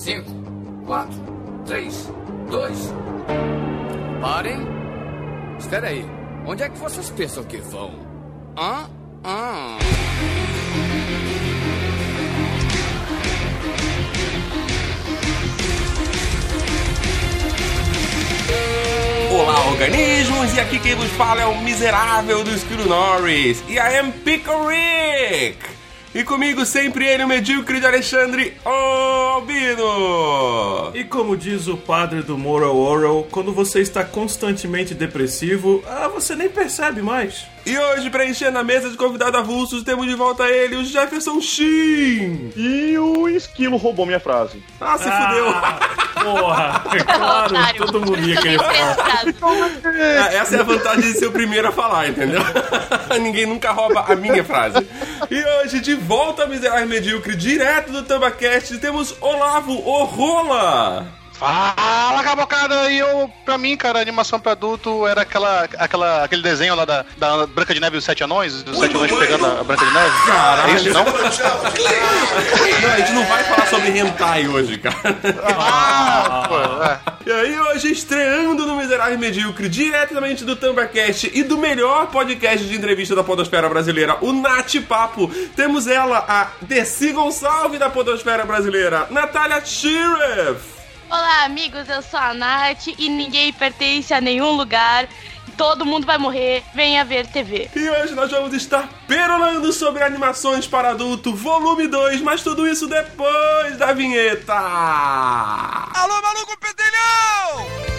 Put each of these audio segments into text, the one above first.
5, 4, 3, 2. Parem. Espera aí. Onde é que vocês pensam que vão? Hã? Hã? Olá, organismos! E aqui quem vos fala é o miserável do Esquilo Norris. E I am Pickle Rick! E comigo sempre ele, o medíocre de Alexandre Albino! E como diz o padre do Moral Oral, quando você está constantemente depressivo, ah, você nem percebe mais. E hoje, preenchendo a mesa de convidado avulsos, temos de volta ele, o Jefferson Shin! E o esquilo roubou minha frase. Ah, se fudeu! Porra, é claro, Otário. todo mundo ia querer falar. É, Essa é a vantagem de ser o primeiro a falar, entendeu? Ninguém nunca rouba a minha frase. E hoje, de volta ao Miserável Medíocre, direto do Tambacast, temos Olavo o Rola! Fala, cabocada! E eu, pra mim, cara, a animação pra adulto era aquela, aquela, aquele desenho lá da, da Branca de Neve e os Sete Anões, dos Sete Anões pegando a Branca de Neve. Caralho. É isso, não? Não, a gente não vai falar sobre hentai hoje, cara. Ah, pô, é. E aí, hoje, estreando no Miserável Medíocre, diretamente do Tambacast e do melhor podcast de entrevista da Podosfera Brasileira, o Nat Papo, temos ela, a Desi Gonçalves da Podosfera Brasileira, Natália Sheriff. Olá, amigos, eu sou a Nath e ninguém pertence a nenhum lugar. Todo mundo vai morrer. Venha ver TV. E hoje nós vamos estar perolando sobre animações para adulto, volume 2, mas tudo isso depois da vinheta. Alô, maluco pedelhão!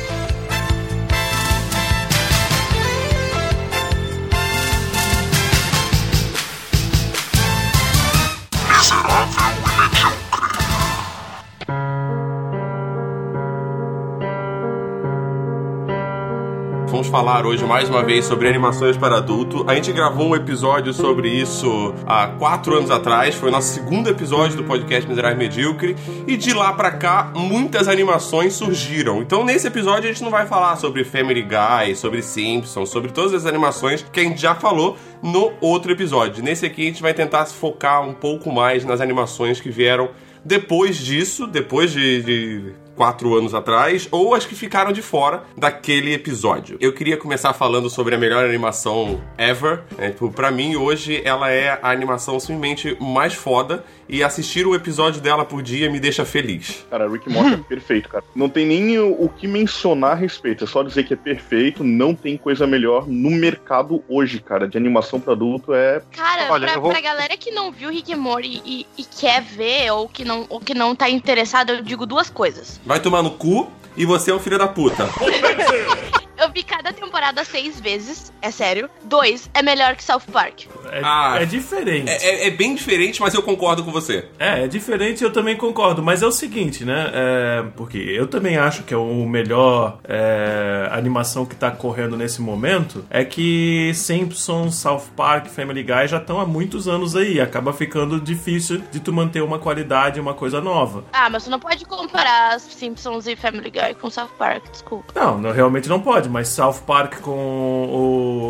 Vamos falar hoje mais uma vez sobre animações para adulto. A gente gravou um episódio sobre isso há quatro anos atrás. Foi o nosso segundo episódio do podcast Miserável Medíocre. E de lá pra cá, muitas animações surgiram. Então, nesse episódio, a gente não vai falar sobre Family Guy, sobre Simpsons, sobre todas as animações que a gente já falou no outro episódio. Nesse aqui, a gente vai tentar se focar um pouco mais nas animações que vieram depois disso, depois de, de quatro anos atrás, ou as que ficaram de fora daquele episódio. Eu queria começar falando sobre a melhor animação ever. Né? Tipo, pra mim, hoje, ela é a animação simplesmente mais foda e assistir um episódio dela por dia me deixa feliz. Cara, Rick Morty é perfeito, cara. Não tem nem o, o que mencionar a respeito. É só dizer que é perfeito. Não tem coisa melhor no mercado hoje, cara. De animação pra adulto é. Cara, Olha, pra, vou- pra galera que não viu Rick Morty e, e quer ver, ou que, não, ou que não tá interessado, eu digo duas coisas. Vai tomar no cu e você é um filho da puta. Eu vi cada temporada seis vezes, é sério. Dois, é melhor que South Park. É, Ah. é diferente. É, é- é bem diferente, mas eu concordo com você. É, é diferente, eu também concordo, mas é o seguinte, né? É, porque eu também acho que é o melhor é, animação que tá correndo nesse momento é que Simpsons, South Park, Family Guy já estão há muitos anos aí. Acaba ficando difícil de tu manter uma qualidade, uma coisa nova. Ah, mas você não pode comparar Simpsons e Family Guy com South Park, desculpa. Não, não, realmente não pode, mas South Park com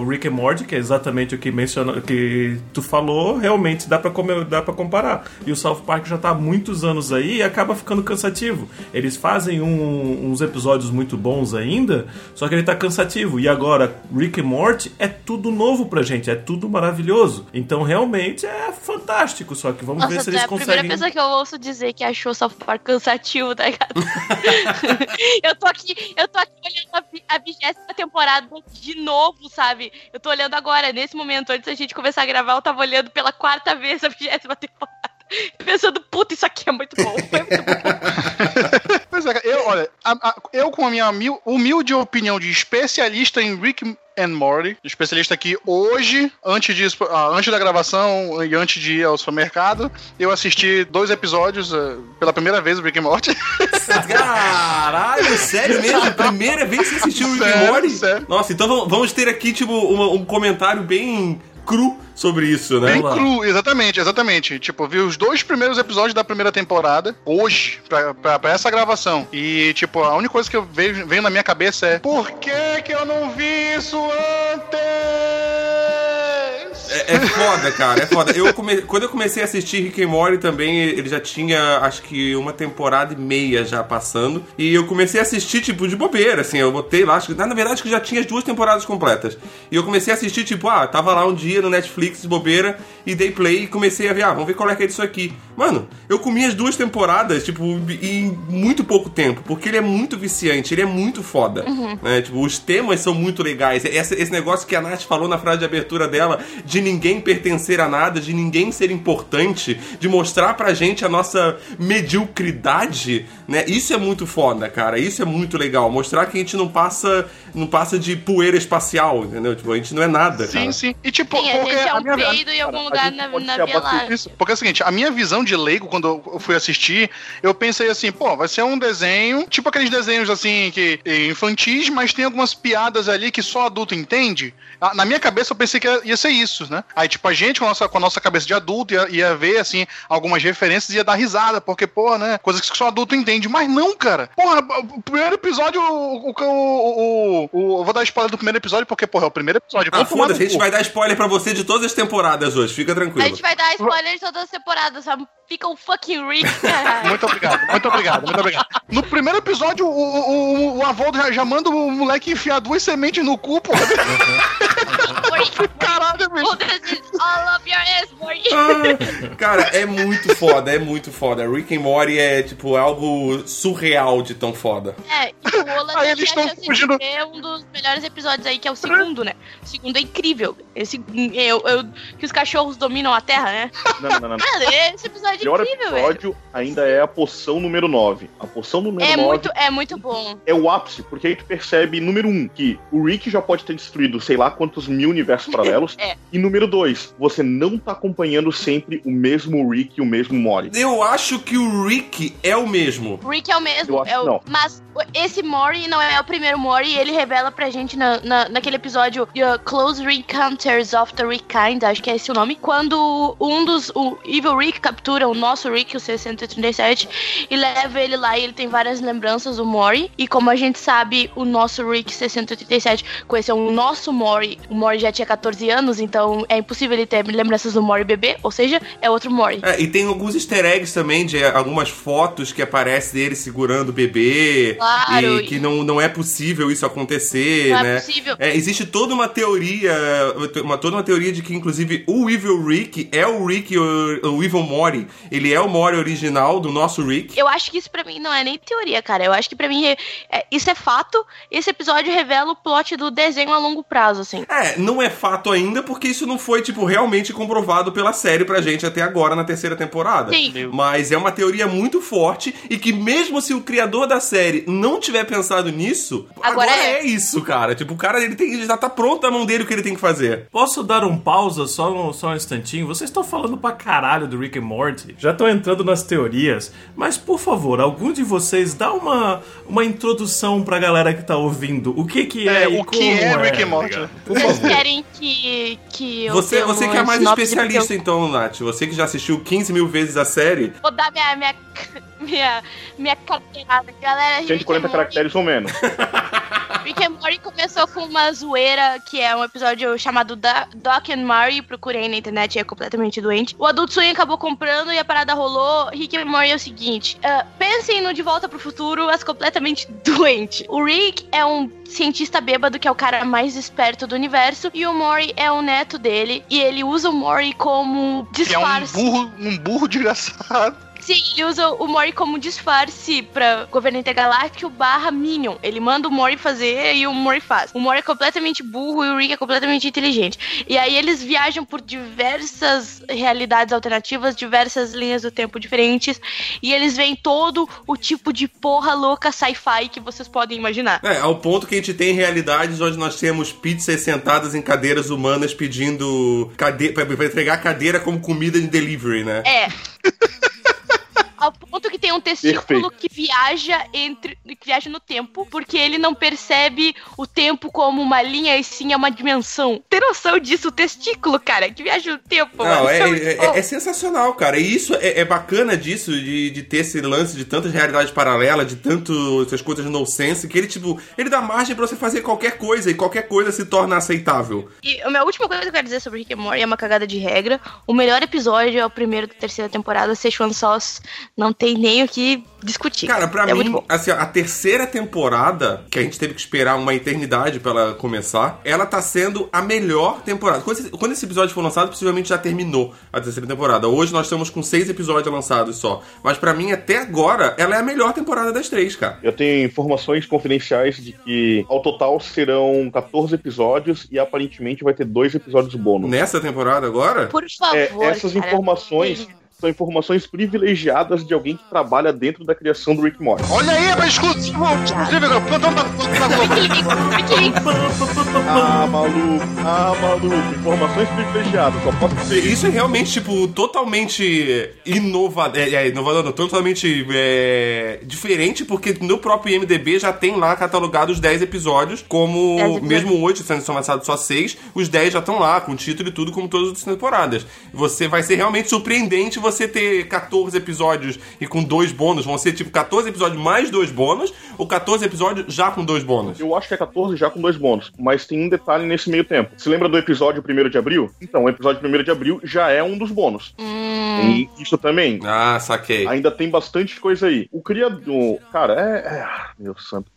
o Rick and Morty, que é exatamente o que menciona, que tu falou, realmente dá pra comparar. E o South Park já tá há muitos anos aí e acaba ficando cansativo. Eles fazem um- uns episódios muito bons ainda, só que ele tá cansativo. E agora, Rick and Morty é tudo novo pra gente, é tudo maravilhoso. Então realmente é fantástico, só que vamos ver Nossa, se tu é eles a primeira conseguem... pessoa que eu ouço dizer que achou South Park cansativo, tá ligado? eu tô aqui, eu tô aqui olhando a a vigésima temporada de novo, sabe? Eu tô olhando agora, nesse momento, antes da gente começar a gravar, eu tava olhando pela quarta vez a vigésima temporada. Pensando, puta, isso aqui é muito bom. Muito bom. É, eu, olha, a- a- eu com a minha mil- humilde opinião de especialista em Rick and Morty, especialista aqui hoje, antes, de, ah, antes da gravação e antes de ir ao supermercado, eu assisti dois episódios eh, pela primeira vez do Rick and Morty. Caralho, sério mesmo? Primeira vez que você assistiu o Rick and Morty? sério. Nossa, então vamos- ter aqui, tipo, um comentário bem cru sobre isso, né? Bem cru, exatamente, exatamente. Tipo, eu vi os dois primeiros episódios da primeira temporada hoje, pra, pra, pra essa gravação. E, tipo, a única coisa que eu vejo, veio na minha cabeça é: Por que que eu não vi isso antes? É, foda, cara, é foda. Eu come... Quando eu comecei a assistir Rick and Morty também, ele já tinha, acho que uma temporada e meia já passando. E eu comecei a assistir, tipo, de bobeira, assim. Eu botei lá, acho que, na verdade, acho que já tinha as duas temporadas completas. E eu comecei a assistir, tipo, ah, tava lá um dia no Netflix de bobeira e dei play e comecei a ver, ah, vamos ver qual é que é disso aqui. Mano, eu comi as duas temporadas, tipo, em muito pouco tempo, porque ele é muito viciante, ele é muito foda. Né? Tipo, os temas são muito legais. Esse, esse negócio que a Nath falou na frase de abertura dela, de ninguém pertencer a nada, de ninguém ser importante, de mostrar pra gente a nossa mediocridade, né? Isso é muito foda, cara. Isso é muito legal. Mostrar que a gente não passa, não passa de poeira espacial, entendeu? Tipo, a gente não é nada, Sim, cara. sim. E tipo, Sim, a porque gente é a um minha, peido em algum a lugar na, na Via Láctea. Isso, porque é o seguinte, a minha visão de leigo, quando eu fui assistir, eu pensei assim, pô, vai ser um desenho, tipo aqueles desenhos assim, que eh, infantis, mas tem algumas piadas ali que só adulto entende. Ah, Na minha cabeça eu pensei que ia ser isso, né? Aí, tipo, a gente com a nossa, com a nossa cabeça de adulto ia, ia ver, assim, algumas referências e ia dar risada, porque, pô, né? Coisas que só adulto entende. Mas não, cara. Porra, o primeiro episódio, o. o, o, o- o- eu vou dar spoiler do primeiro episódio, porque, porra, é o primeiro episódio. Ah, foda-se, a gente vai dar spoiler pra você de todas as temporadas hoje, fica A tranquilo. gente vai dar spoiler de todas as temporadas, sabe? Fica um fucking Rick, caralho. Muito obrigado, muito obrigado, muito obrigado. No primeiro episódio, o, o, o, já, já manda o moleque enfiar duas sementes no cu, porra. Caralho, bicho. Oh, this is all of your ass, boy. Ah, Cara, é muito foda, é muito foda. Rick and Morty é, tipo, algo surreal de tão foda. É, e o Ola Aí eles a tão chance fugindo- ver um dos melhores episódios aí, que é o segundo, né? O segundo é incrível. Esse, eu, eu- que os cachorros dominam a Terra, né? Não, não, não. não. Cara, esse episódio O pior incrível, velho. episódio ainda é a poção número 9. A poção número É 9 muito, é muito bom. é o ápice, porque aí tu percebe, número um, que o Rick já pode ter destruído sei lá quantos mil universos paralelos. É. E número dois, você não tá acompanhando sempre o mesmo Rick e o mesmo Morty. Eu acho que o Rick é o mesmo. O Rick é o mesmo. Eu acho é o- não. Mas esse Mori não é o primeiro Mori, ele revela pra gente na, na- naquele episódio uh, Close Encounters of the Rick Kind, acho que é esse o nome, quando um dos. O Evil Rick captura o nosso Rick, o 637, e leva ele lá e ele tem várias lembranças do Mori. E como a gente sabe, o nosso Rick 637 conheceu o nosso Mori. O Mori já tinha 14 anos, então é impossível ele ter lembranças do Mori bebê, ou seja, é outro Mori. É, e tem alguns easter eggs também de algumas fotos que aparece dele segurando o bebê. Claro, E que não, não é possível isso acontecer, Não é né? possível. É, existe toda uma teoria, uma, toda uma teoria de que, inclusive, o Evil Rick é o Rick, o, o Evil Mori. Ele é o Mori original do nosso Rick. Eu acho que isso pra mim não é nem teoria, cara. Eu acho que pra mim é- é- isso é fato. Esse episódio revela o plot do desenho a longo prazo, assim. É, não é fato ainda, porque isso não foi, tipo, realmente comprovado pela série pra gente até agora na terceira temporada. Sim. Mas é uma teoria muito forte e que mesmo se o criador da série não tiver pensado nisso, agora, Agora é. é. isso, cara. Tipo, o cara ele, tem, ele já tá pronto na mão dele o que ele tem que fazer. Posso dar um pausa só um, só um instantinho? Vocês estão falando pra caralho do Rick and Morty, já estão entrando nas teorias, mas por favor, algum de vocês dá uma, uma introdução pra galera que tá ouvindo. O que que é, É, e o que como é Rick and Morty, Vocês querem que, que eu Você, você que é mais especialista, porque então, Nath. Você que já assistiu 15 mil vezes a série. eu Vou dar minha, minha, minha, minha carteirada. Galera, Rick 140 and Morty- caracteres ou menos. Rick and Morty começou com uma zoeira, que é um episódio chamado Da- Doc and Mary, procurei na internet, é completamente doente. O Adult Swim acabou comprando e a parada rolou. Rick and Morty é o seguinte, ah, pensem no De Volta pro Futuro, mas completamente doente. O Rick é um cientista bêbado, que é o cara mais esperto do universo, e o Mori é o neto dele, e ele usa o Mori como Que é um disfarce. burro, um burro desgraçado. Sim, ele usa o Mori como disfarce pra governo intergaláctico barra Minion. Ele manda o Mori fazer e o Mori faz. O Mori é completamente burro e o Rick é completamente inteligente. E aí eles viajam por diversas realidades alternativas, diversas linhas do tempo diferentes, e eles veem todo o tipo de porra louca sci-fi que vocês podem imaginar. É, ao ponto que a gente tem realidades onde nós temos pizzas sentadas em cadeiras humanas pedindo cade pra, entregar cadeira como comida de delivery, né? É. Tem um testículo Perfeito. que viaja entre. Que viaja no tempo, porque ele não percebe o tempo como uma linha e sim é uma dimensão. Tem noção disso? O testículo, cara, que viaja no tempo. Não, mano. é, é, é- é sensacional, cara. E isso é, é bacana disso, de, de ter esse lance de tantas realidades paralelas, de tanto essas coisas no sense, que ele, tipo, ele dá margem pra você fazer qualquer coisa e qualquer coisa se torna aceitável. E a minha última coisa que eu quero dizer sobre Rick and Morty é uma cagada de regra. O melhor episódio é o primeiro da terceira temporada, Szechuan Sauce. Não tem nem o que discutir. Cara, pra é mim, assim, a terceira temporada, que a gente teve que esperar uma eternidade pra ela começar, ela tá sendo a melhor temporada. Quando esse, quando esse episódio for lançado, possivelmente já terminou a terceira temporada. Hoje nós estamos com seis episódios lançados só. Mas pra mim, até agora, ela é a melhor temporada das três, cara. Eu tenho informações confidenciais de que ao total serão 14 episódios e aparentemente vai ter dois episódios bônus. Nessa temporada agora, Por favor. É, essas cara. informações são informações privilegiadas de alguém que trabalha dentro da criação do Rick Morty. Olha aí, mas exclusivo, exclusivo, plantão da plantão da Globo. Ah, maluco, ah, maluco, informações privilegiadas, só posso dizer isso. Isso é realmente, tipo, totalmente inovador. É, é, inovador, não, totalmente é, diferente, porque no próprio IMDB já tem lá catalogado os 10 episódios, como 10 episódios. mesmo hoje, sendo são lançados só 6, os 10 já estão lá, com título e tudo, como todas as outras temporadas. Você vai ser realmente surpreendente você ter 14 episódios e com dois bônus. Vão ser, tipo, 14 episódios mais dois bônus, ou 14 episódios já com dois bônus. Eu acho que é 14 já com dois bônus, mas tem um detalhe nesse meio tempo. Se lembra do episódio 1 de abril? Então, o episódio 1 de abril já é um dos bônus. Hum, Tem isso também. Ah, saquei. Ainda tem bastante coisa aí. O criador. Cara, é. é- meu santo.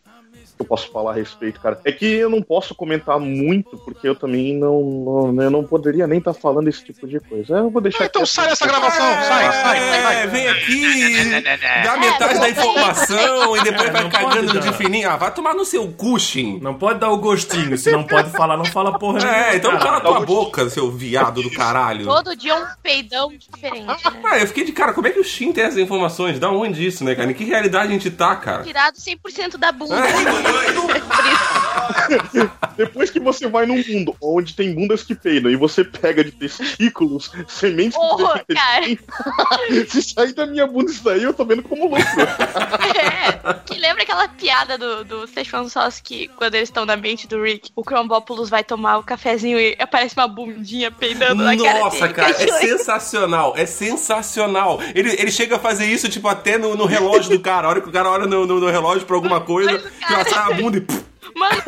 Que eu posso falar a respeito, cara? É que eu não posso comentar muito, porque eu também não. não eu não poderia nem estar falando esse tipo de coisa. Eu vou deixar Então quieto. sai dessa gravação, sai, sai, É, sai. vem aqui, dá metade da informação e depois É, vai cagando de fininho. Ah, vai tomar no seu Cushing. Não pode dar o gostinho. Se não pode falar, não fala porra nenhuma. É, então cala tua boca, seu viado do caralho. todo dia um peidão diferente, né? Ah, eu fiquei de cara, como é que o Shin tem essas informações? Da onde isso, né, cara? Em que realidade a gente tá, cara? Tirado 100% da bunda. É. noite. Depois que você vai num mundo onde tem bundas que peidam e você pega de testículos, sementes que Horror, devem ter- Se sair da minha bunda isso daí, eu tô vendo como louco. É, que lembra aquela piada do, do Szechuan Sauce que quando eles estão na mente do Rick, o Crombopoulos vai tomar o cafezinho e aparece uma bundinha peidando na cara Nossa, cara, é sensacional, é sensacional. Ele, ele chega a fazer isso, tipo, até no, no relógio do cara. A hora que o cara olha no, no- no relógio pra alguma coisa, que cara- ela sai a bunda e. pff, Mano,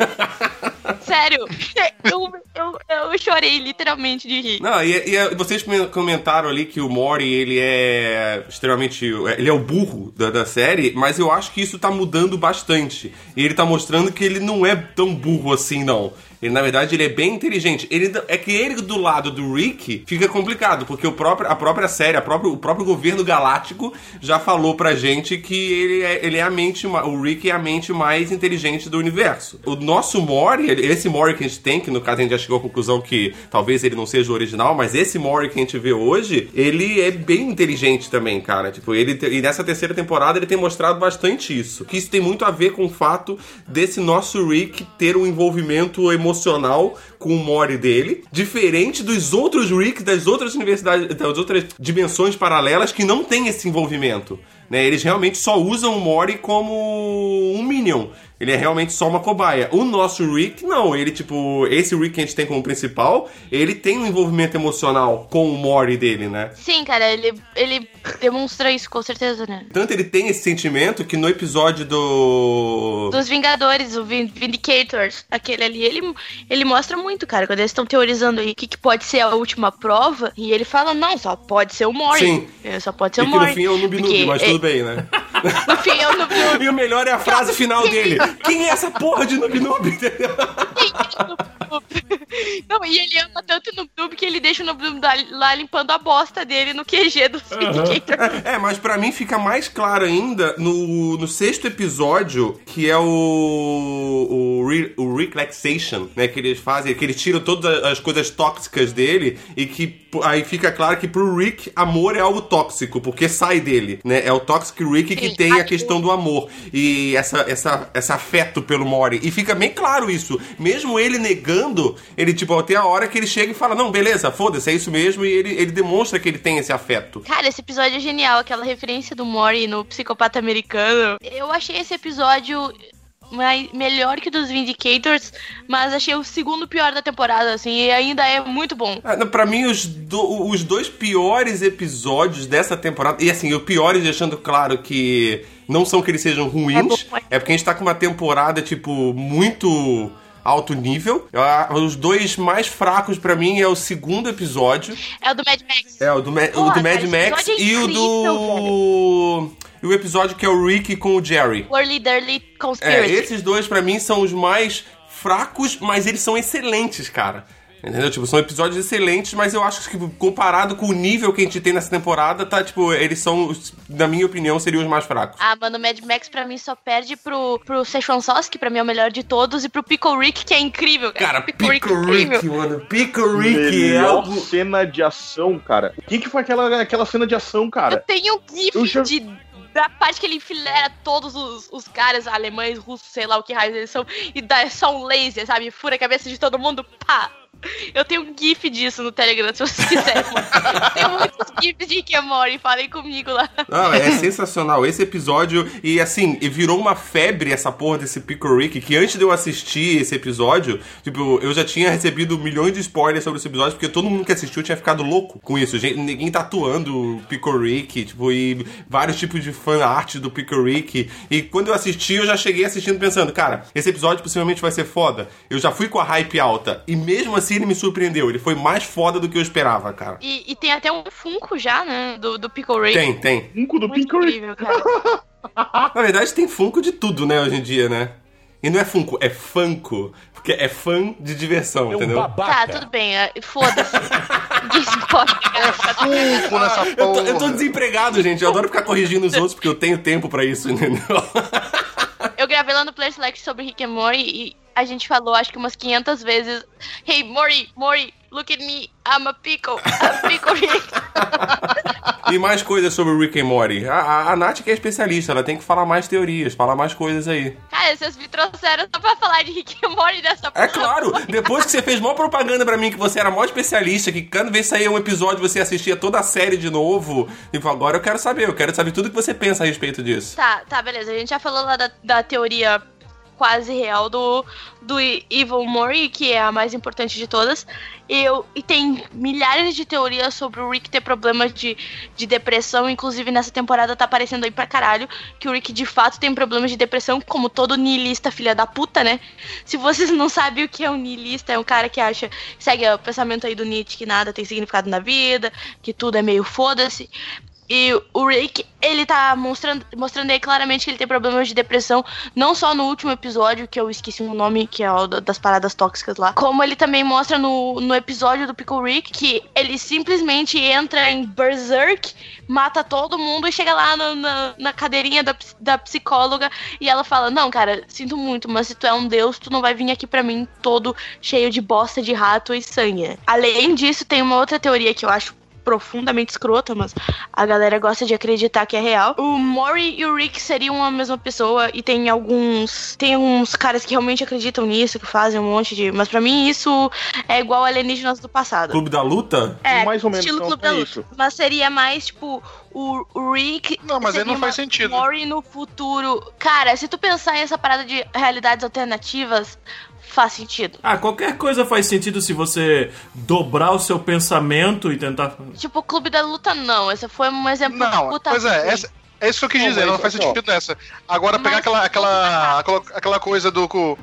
sério, eu, eu, eu chorei literalmente de rir. Não, e, e vocês comentaram ali que o Mori, ele é extremamente... Ele é o burro da, da série, mas eu acho que isso tá mudando bastante. E ele tá mostrando que ele não é tão burro assim, não. Ele, na verdade, ele é bem inteligente. Ele, é que ele do lado do Rick fica complicado, porque o próprio, a própria série, a própria, o próprio governo galáctico já falou pra gente que ele é, ele é a mente, o Rick é a mente mais inteligente do universo. O nosso Mori, esse Mori que a gente tem, que no caso a gente já chegou à conclusão que talvez ele não seja o original, mas esse Mori que a gente vê hoje, ele é bem inteligente também, cara. Tipo, ele e nessa terceira temporada ele tem mostrado bastante isso. Que isso tem muito a ver com o fato desse nosso Rick ter um envolvimento emocional com o Mori dele, diferente dos outros Ricks das outras universidades, das outras dimensões paralelas que não tem esse envolvimento. Né? Eles realmente só usam o Mori como um Minion. Ele é realmente só uma cobaia. O nosso Rick, não. Ele, tipo, esse Rick que a gente tem como principal, ele tem um envolvimento emocional com o Mori dele, né? Sim, cara, ele, ele demonstra isso com certeza, né? Tanto ele tem esse sentimento que no episódio do. Dos Vingadores, o Vin- Vindicators, aquele ali, ele, ele mostra muito, cara. Quando eles estão teorizando aí o que, que pode ser a última prova, e ele fala, não, só pode ser o Mori. Sim. É, Só pode ser E o que no Mori. fim é o Noob Noob, mas é, tudo bem, né? No fim é o Noob Noob. E o melhor é a frase final dele. Quem é essa porra de Noob Noob? Entendeu? Não, e ele ama tanto o Noob Noob que ele deixa o Noob Noob lá- limpando a bosta dele no QG do Vindicator. É, mas pra mim fica mais claro ainda no, no sexto episódio, que é o, o, re, o Relaxation, né? Que eles fazem, que eles tiram todas as coisas tóxicas dele e que aí fica claro que pro Rick, amor é algo tóxico, porque sai dele, né? É o Toxic Rick que Sim, tem a questão do amor e essa, essa, esse afeto pelo Mori. E fica bem claro isso. Mesmo ele negando ele, tipo, tem a hora que ele chega e fala, não, beleza, foda-se, é isso mesmo, e ele, ele demonstra que ele tem esse afeto. Cara, esse episódio é genial, aquela referência do Mori no Psicopata Americano. Eu achei esse episódio mais, melhor que o dos Vindicators, mas achei o segundo pior da temporada, assim, e ainda é muito bom. Ah, Pra mim, os, do- os dois piores episódios dessa temporada, e assim, o piores deixando claro que não são que eles sejam ruins, É bom. é porque a gente tá com uma temporada, tipo, muito alto nível. Ah, Os dois mais fracos pra mim é o segundo episódio, É o do Mad Max. é o do, Ma- o Porra, do Mad cara, Max é e o do... E o episódio que é o Rick com o Jerry. Whirly Dirly É, Conspiracy. esses dois pra mim são os mais fracos, mas eles são excelentes, cara. Entendeu? Tipo, são episódios excelentes, mas eu acho que tipo, comparado com o nível que a gente tem nessa temporada, tá, tipo, eles são, na minha opinião, seriam os mais fracos. Ah, mano, o Mad Max pra mim só perde pro, pro Szechuan Sauce, que pra mim é o melhor de todos, e pro Pickle Rick, que é incrível, cara. Cara, Pickle Rick Pickle é incrível. Rick, mano. Pickle Rick é Melhor algo... cena de ação, cara. O que, que foi aquela, aquela cena de ação, Eu cara? tenho um gif Eu já- de, da parte que ele enfilera todos os, os caras alemães, russos, sei lá o que raios eles são, e dá só um laser, sabe? Fura a cabeça de todo mundo, pá! Eu tenho um gif disso no Telegram, se vocês quiserem. Tem muitos gifs de Morty, falem comigo lá. Não, é sensacional. Esse episódio, e assim, virou uma febre essa porra desse Pickle Rick, que antes de eu assistir esse episódio, tipo, eu já tinha recebido milhões de spoilers sobre esse episódio, porque todo mundo que assistiu tinha ficado louco com isso. Gente, ninguém tatuando o Pickle Rick, tipo, e vários tipos de fan art do Pickle Rick. E quando eu assisti, eu já cheguei assistindo pensando, cara, esse episódio possivelmente vai ser foda. Eu já fui com a hype alta. E mesmo assim ele me surpreendeu. Ele foi mais foda do que eu esperava, cara. E, e tem até um Funko já, né? Do, do Pickle Rick. Tem, tem. Funko do Muito Pickle Rick. incrível, cara. Na verdade, tem Funko de tudo, né, hoje em dia, né? E não é Funko, é Funko. Porque é fã de diversão, entendeu? Tá, tudo bem. é, Foda-se. Importa, cara. Funko nessa Eu tô, porra. eu tô desempregado, gente. Eu adoro ficar corrigindo os outros porque eu tenho tempo pra isso, entendeu? Eu gravei lá no Player Select sobre Rick and Morty e a gente falou, acho que umas 500 vezes Hey, Morty, Morty, look at me, I'm a pickle, I'm a pickle Rick. E mais coisas sobre o Rick and Morty. A, a, a Nath que é especialista, ela tem que falar mais teorias, falar mais coisas aí. Cara, vocês me trouxeram só pra falar de Rick and Morty dessa É claro, depois que você fez mó propaganda pra mim que você era mó especialista, que cada vez saía um episódio você assistia toda a série de novo. Tipo, agora eu quero saber, eu quero saber tudo que você pensa a respeito disso. Tá, tá, beleza. A gente já falou lá da, da teoria quase real do, do Evil Mori, que é a mais importante de todas. Eu, e tem milhares de teorias sobre o Rick ter problemas de, de depressão. Inclusive, nessa temporada tá aparecendo aí pra caralho que o Rick de fato tem problemas de depressão, como todo niilista filha da puta, né? Se vocês não sabem o que é um niilista, é um cara que acha, segue o pensamento aí do Nietzsche, que nada tem significado na vida, que tudo é meio foda-se. E o Rick, ele tá mostrando, mostrando aí claramente que ele tem problemas de depressão, não só no último episódio, que eu esqueci o nome, que é o da- das paradas tóxicas lá, como ele também mostra no, no episódio do Pickle Rick, que ele simplesmente entra em Berserk, mata todo mundo e chega lá no- na, na cadeirinha da, da psicóloga e ela fala: Não, cara, sinto muito, mas se tu é um deus, tu não vai vir aqui pra mim todo cheio de bosta de rato e sangue. Além disso, tem uma outra teoria que eu acho profundamente escrota, mas a galera gosta de acreditar que é real. O Mori e o Rick seriam a mesma pessoa e tem alguns tem uns caras que realmente acreditam nisso, que fazem um monte de, mas pra mim isso é igual alienígenas do passado. Clube da Luta? É, Mais ou menos, estilo Clube da Luta. isso. Mas seria mais, tipo, o, Rick. Não, mas aí não faz sentido. Mori no futuro. Cara, se tu pensar em essa parada de realidades alternativas, faz sentido. Ah, qualquer coisa faz sentido se você dobrar o seu pensamento e tentar. Tipo, o Clube da Luta, não. Esse foi um exemplo Não, puta pois é, essa, é isso que eu quis Não, dizer, não faz assim, sentido nessa. Agora, pegar Mas- aquela, aquela, aquela, aquela coisa do. que o-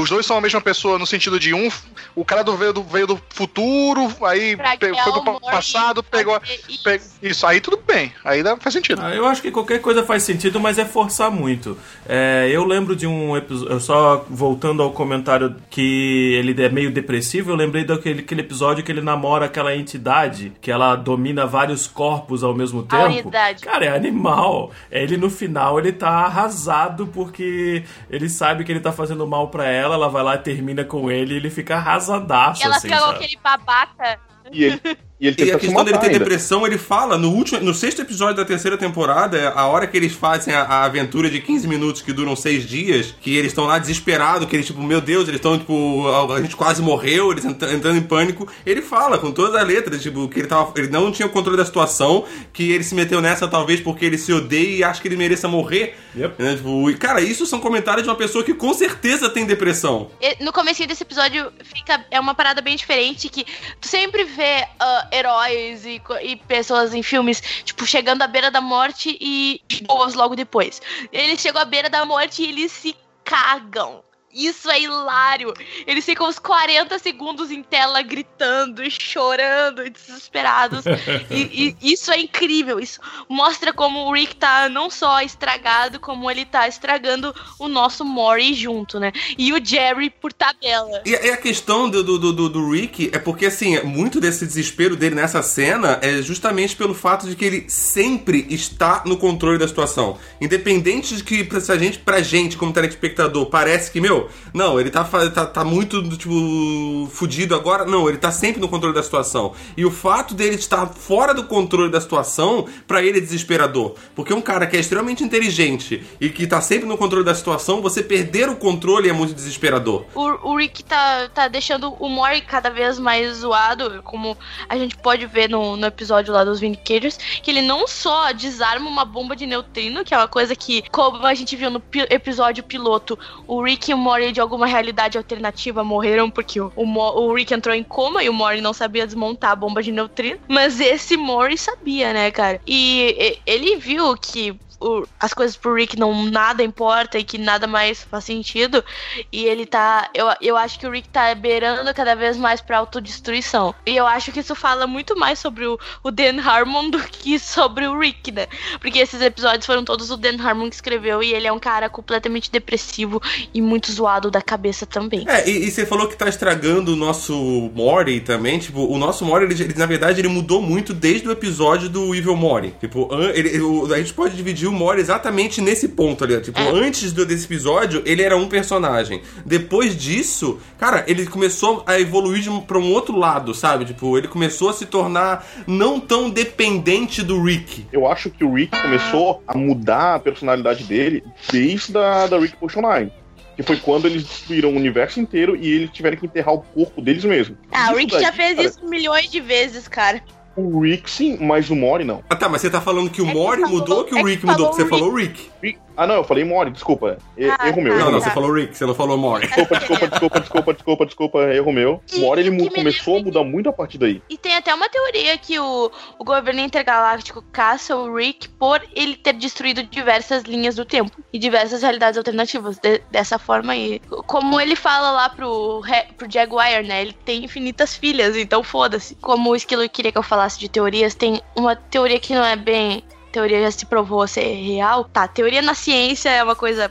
os dois são a mesma pessoa no sentido de um. O cara do, veio, do, veio do futuro, aí pe- foi pro passado, pegou. isso. pe- isso, aí tudo bem. Aí dá, faz sentido. Ah, eu acho que qualquer coisa faz sentido, mas é forçar muito. É, eu lembro de um episódio, só voltando ao comentário que ele é meio depressivo, eu lembrei daquele aquele episódio que ele namora aquela entidade, que ela domina vários corpos ao mesmo tempo. unidade. Cara, é animal. Ele no final ele tá arrasado porque ele sabe que ele tá fazendo mal pra ela, ela vai lá e termina com ele e ele fica arrasadaço, E ela assim, fica com sabe? aquele babaca. E ele, E ele E a questão dele ter ainda. depressão, ele fala no último, no sexto episódio da terceira temporada, a hora que eles fazem a, a aventura de 15 minutos que duram seis dias, que eles estão lá desesperados, que eles, tipo, meu Deus, eles estão, tipo, a, a gente quase morreu, eles entra- entrando em pânico. Ele fala com todas as letras, tipo, que ele, tava, ele não tinha o controle da situação, que ele se meteu nessa talvez porque ele se odeia e acha que ele mereça morrer. Yep. Né, tipo, e, cara, isso são comentários de uma pessoa que com certeza tem depressão. E No começo desse episódio fica é uma parada bem diferente que tu sempre vê ah, heróis e, e pessoas em filmes tipo chegando à beira da morte e boas logo depois. Eles chegam à beira da morte e eles se cagam. Isso é hilário. Eles ficam uns 40 segundos em tela gritando, e chorando, e desesperados. e, e isso é incrível. Isso mostra como o Rick tá não só estragado, como ele tá estragando o nosso Mori junto, né? E o Jerry por tabela. E, e a questão do, do, do, do Rick é porque, assim, muito desse desespero dele nessa cena é justamente pelo fato de que ele sempre está no controle da situação. Independente de que, se a gente, pra gente, como telespectador, parece que, meu, não, ele tá, tá, tá muito, tipo, fudido agora. Não, ele tá sempre no controle da situação. E o fato dele estar fora do controle da situação, pra ele é desesperador. Porque um cara que é extremamente inteligente e que tá sempre no controle da situação, você perder o controle é muito desesperador. O, o Rick tá, tá deixando o Mori cada vez mais zoado, como a gente pode ver no, no episódio lá dos Vindicators, que ele não só desarma uma bomba de neutrino, que é uma coisa que, como a gente viu no pi- episódio piloto, o Rick e o Mori de alguma realidade alternativa morreram porque o, o, Rick entrou em coma e o Mori não sabia desmontar a bomba de neutrino, mas esse Mori sabia, né, cara? E- ele viu que o- as coisas pro Rick não nada importa e que nada mais faz sentido. E ele tá. Eu, eu acho que o Rick tá beirando cada vez mais pra autodestruição. E eu acho que isso fala muito mais sobre o, o Dan Harmon do que sobre o Rick, né? Porque esses episódios foram todos o Dan Harmon que escreveu e ele é um cara completamente depressivo e muito zoado da cabeça também. É, e, e você falou que tá estragando o nosso Mori também. Tipo, o nosso Mori, ele, ele, na verdade, ele mudou muito desde o episódio do Evil Mori. Tipo, ele- o- a gente pode dividir o Mori exatamente nesse ponto ali. ó. Tipo, É. antes do- desse episódio, ele era um personagem. Depois disso, cara, ele começou a evoluir de um, pra um outro lado, sabe? Tipo, ele começou a se tornar não tão dependente do Rick. Eu acho que o Rick começou a mudar a personalidade dele desde a da Rick Potion 9. Que foi quando eles destruíram o universo inteiro e eles tiveram que enterrar o corpo deles mesmo. Ah, o Rick daí, já fez cara, isso milhões de vezes, cara. O Rick sim, mas o Mori não. Ah, tá, mas você tá falando que o É Mori mudou ou que o é Rick mudou? falou Porque você Rick. falou Rick. Rick- Ah, não, eu falei Mori, desculpa. E- Ah, erro meu. tá. Não, erro não, meu. você falou Rick, você não falou Mori. Desculpa, desculpa, desculpa, desculpa, desculpa, desculpa, erro meu. E- Mori ele me começou a mudar muito a partir daí. E tem até uma teoria que o, o governo intergaláctico caça o Rick por ele ter destruído diversas linhas do tempo e diversas realidades alternativas. de- dessa forma aí. Como ele fala lá pro, pro Jaguar, né? Ele tem infinitas filhas, então foda-se. Como o Esquilo queria que eu falasse de teorias, tem uma teoria que não é bem. Teoria já se provou ser real. Tá, teoria na ciência é uma coisa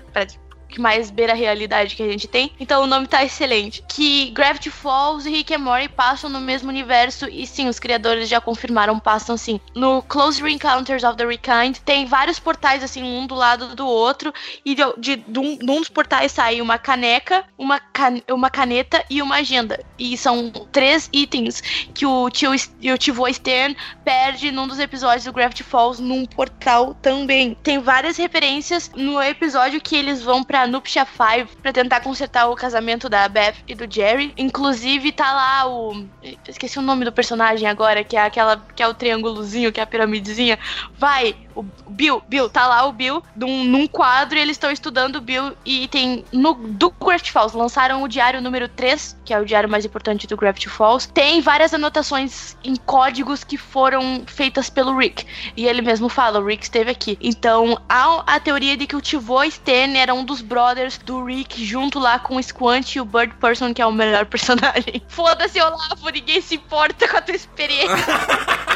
que mais beira a realidade que a gente tem. Então o nome tá excelente. Que Gravity Falls e Rick and Morty passam no mesmo universo e sim, os criadores já confirmaram, passam sim. No Close Encounters of the Rekind tem vários portais assim, um do lado do outro e de, de, de um, de um dos portais sai uma caneca, uma, can, uma caneta e uma agenda. E são três itens que o tio, o Tivô Stern perde num dos episódios do Gravity Falls num portal também. Tem várias referências no episódio que eles vão pra Nuptia 5 pra tentar consertar o casamento da Beth e do Jerry. Inclusive tá lá o. Esqueci o nome do personagem agora, que é aquela. que é o triângulozinho, que é a piramidezinha. Vai! O Bill, Bill, tá lá o Bill num, num quadro e eles estão estudando o Bill e tem no do Gravity Falls lançaram o diário número 3, que é o diário mais importante do Gravity Falls. Tem várias anotações em códigos que foram feitas pelo Rick. E ele mesmo fala, o Rick esteve aqui. Então, há a teoria de que o Tivô Stan era um dos brothers do Rick, junto lá com o Squant e o Bird Person, que é o melhor personagem. Foda-se, Olavo, ninguém se importa com a tua experiência.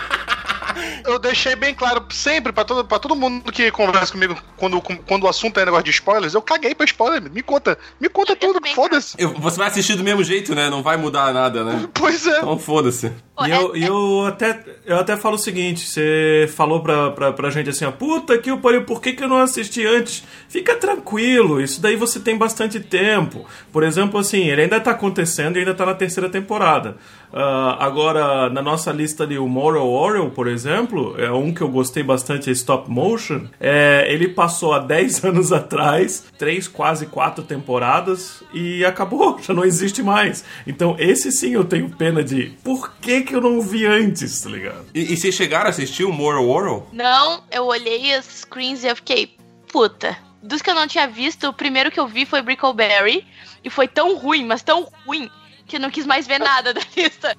eu deixei bem claro sempre pra todo, pra todo mundo que conversa comigo quando, quando o assunto é negócio de spoilers, eu caguei pra spoiler. Me conta, me conta Eu tudo, foda-se. Você vai assistir do mesmo jeito, né? Não vai mudar nada, né? Pois é. Então foda-se. E é- eu, e eu até, eu até falo o seguinte: você falou pra, pra, pra gente assim, ó, puta que eu pariu, por que, que eu não assisti antes? Fica tranquilo, isso daí você tem bastante tempo. Por exemplo, assim, ele ainda tá acontecendo e ainda tá na terceira temporada. Ah, agora, na nossa lista ali, o Moral Orel, por exemplo, é um que eu gostei bastante, é Stop Motion. É, ele passou há 10 anos atrás, três, quase quatro temporadas, e acabou, já não existe mais. Então, esse sim eu tenho pena de por que, que eu não vi antes, tá ligado? E, e vocês chegaram a assistir o Moral World? Não, eu olhei as screens e eu fiquei, puta. Dos que eu não tinha visto, o primeiro que eu vi foi Brickleberry. E foi tão ruim, mas tão ruim, que não quis mais ver nada da lista.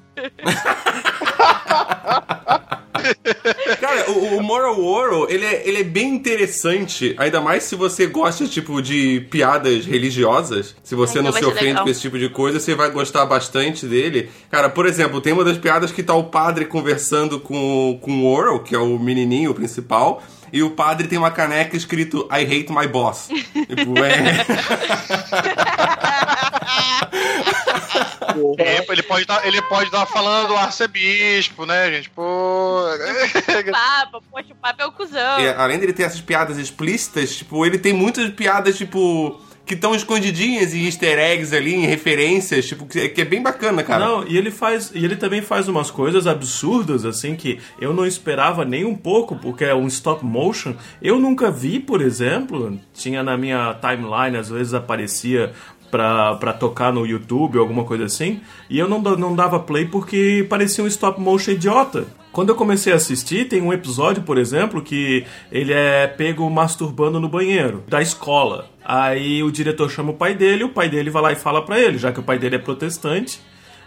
Cara, o, o Moral World, ele é, ele é bem interessante, ainda mais se você gosta, tipo, de piadas religiosas. Se você Então não se ofende legal. com esse tipo de coisa, você vai gostar bastante dele. Cara, por exemplo, tem uma das piadas que tá o padre conversando com, com o World, que é o menininho principal, e o padre tem uma caneca escrito I hate my boss. tipo, é... É, ele pode estar pode estar falando do arcebispo, né, gente? Pô. Papa, poxa, o Papa é o cuzão. É, além dele ter essas piadas explícitas, tipo, ele tem muitas piadas, tipo, que estão escondidinhas em easter eggs ali, em referências, tipo, que, que é bem bacana, cara. Não, e ele faz. E ele também faz umas coisas absurdas, assim, que eu não esperava nem um pouco, porque é um stop motion. Eu nunca vi, por exemplo, tinha na minha timeline, às vezes aparecia pra tocar no YouTube ou alguma coisa assim, e eu não, não dava play porque parecia um stop motion idiota. Quando eu comecei a assistir, tem um episódio, por exemplo, que ele é pego masturbando no banheiro da escola. Aí o diretor chama o pai dele, o pai dele vai lá e fala pra ele, já que o pai dele é protestante,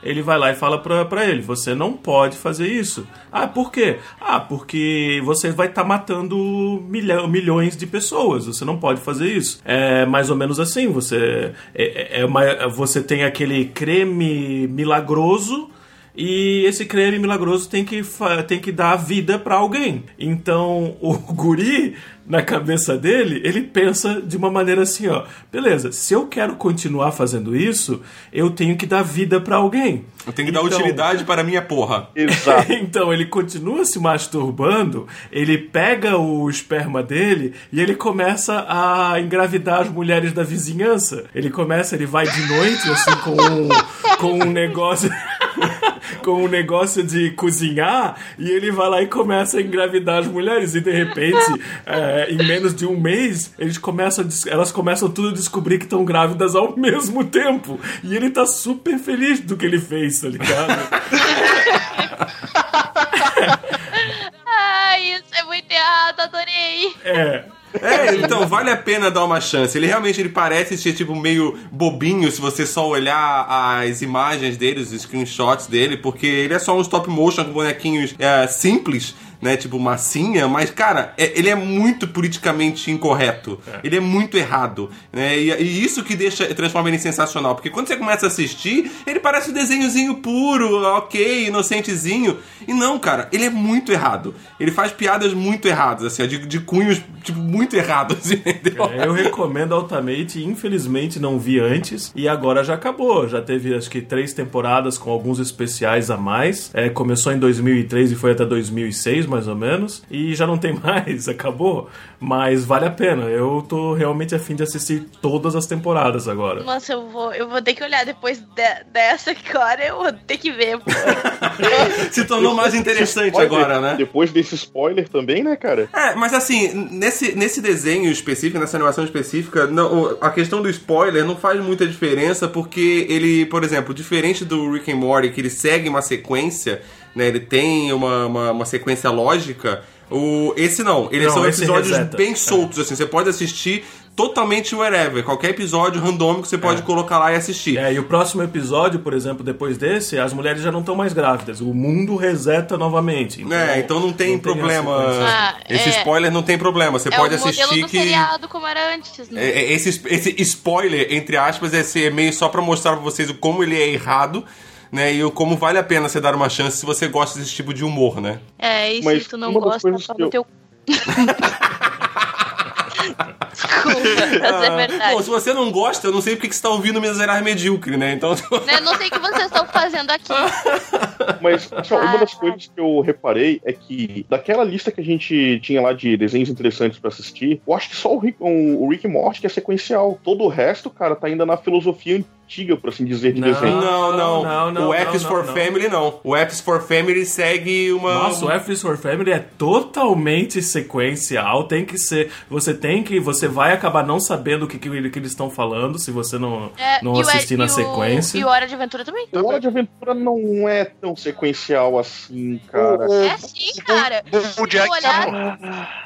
ele vai lá e fala pra, pra ele: Você não pode fazer isso. Ah, por quê? Ah, porque você vai estar matando milha- milhões de pessoas. Você não pode fazer isso. É mais ou menos assim: você, é, é uma- você tem aquele creme milagroso. E esse creme milagroso tem que, tem que dar vida pra alguém. Então, o guri, na cabeça dele, ele pensa de uma maneira assim, ó. Beleza, se eu quero continuar fazendo isso, eu tenho que dar vida pra alguém. Eu tenho que dar Então- utilidade para a minha porra. Exato. então ele continua se masturbando, ele pega o esperma dele e ele começa a engravidar as mulheres da vizinhança. Ele começa, ele vai de noite assim com um, com um negócio com um negócio de cozinhar e ele vai lá e começa a engravidar as mulheres e de repente é, em menos de um mês eles começam elas começam tudo a descobrir que estão grávidas ao mesmo tempo e ele tá super feliz do que ele fez, tá ligado? Ai, isso é muito errado, adorei. É. É, então vale a pena dar uma chance. Ele realmente ele parece ser tipo meio bobinho se você só olhar as imagens dele, os screenshots dele, porque ele é só um stop motion com bonequinhos é, simples. Né, tipo massinha, mas cara, é- ele é muito politicamente incorreto. Ele é muito errado. Né, e, e isso que deixa transforma ele em sensacional. Porque quando você começa a assistir, ele parece um desenhozinho puro, ok, inocentezinho. E não, cara, ele é muito errado. Ele faz piadas muito erradas, assim, de, de cunhos, tipo, muito errados, entendeu? É, eu recomendo altamente, infelizmente não vi antes e agora já acabou. Já teve acho que três temporadas com alguns especiais a mais. É, começou em 2003 e foi até 2006 mais ou menos e já não tem mais, acabou. Mas vale a pena. Eu tô realmente afim de assistir todas as temporadas agora. Nossa, eu vou, eu vou ter que olhar depois de- dessa agora, eu vou ter que ver. Se tornou mais interessante Spoiler, agora, né? Depois desse spoiler também, né, cara? É, mas assim, nesse, nesse desenho específico, nessa animação específica, não- a questão do spoiler não faz muita diferença, porque ele, por exemplo, diferente do Rick and Morty, que ele segue uma sequência, né? Ele tem uma, uma, uma sequência lógica. O, esse não, eles Não, são esse episódios reseta. bem soltos, assim, você pode assistir totalmente wherever, qualquer episódio randômico você pode colocar lá e assistir. É, e o próximo episódio, por exemplo, depois desse, as mulheres já não estão mais grávidas. O mundo reseta novamente. É, então não tem não tem problema. essa sequência. Ah, esse é. spoiler não tem problema. Você é pode assistir do que. seriado como era antes, né? É, é, Esse, esse spoiler, entre aspas, é ser meio só pra mostrar pra vocês o como ele é errado. Né? E como vale a pena você dar uma chance se você gosta desse tipo de humor, né? É, e Mas se tu não gosta, coisas só que eu- no teu. Mas é Bom, verdade. se você não gosta, eu não sei porque que você tá ouvindo Miserável Medíocre, né? Então. Eu não sei o que vocês estão fazendo aqui. Mas assim, ó, uma das Ah. coisas que eu reparei é que daquela lista que a gente tinha lá de desenhos interessantes pra assistir, eu acho que só o Rick, o, o Rick Morty que é sequencial. Todo o resto, cara, tá ainda na filosofia antiga, por assim dizer, de Não. desenho. Não, não. não, não, o F for não, não. Family não. O F is for Family segue uma. Nossa, o F is for Family é totalmente sequencial. Tem que ser. Você tem que. Você vai acabar não sabendo o que, que, que eles estão falando se você não, É, não e o- assistir na e o- sequência. E o Hora de Aventura também. O Hora de Aventura não é tão sequencial assim, cara. É sim, cara. O Bojack, Se tu olhar-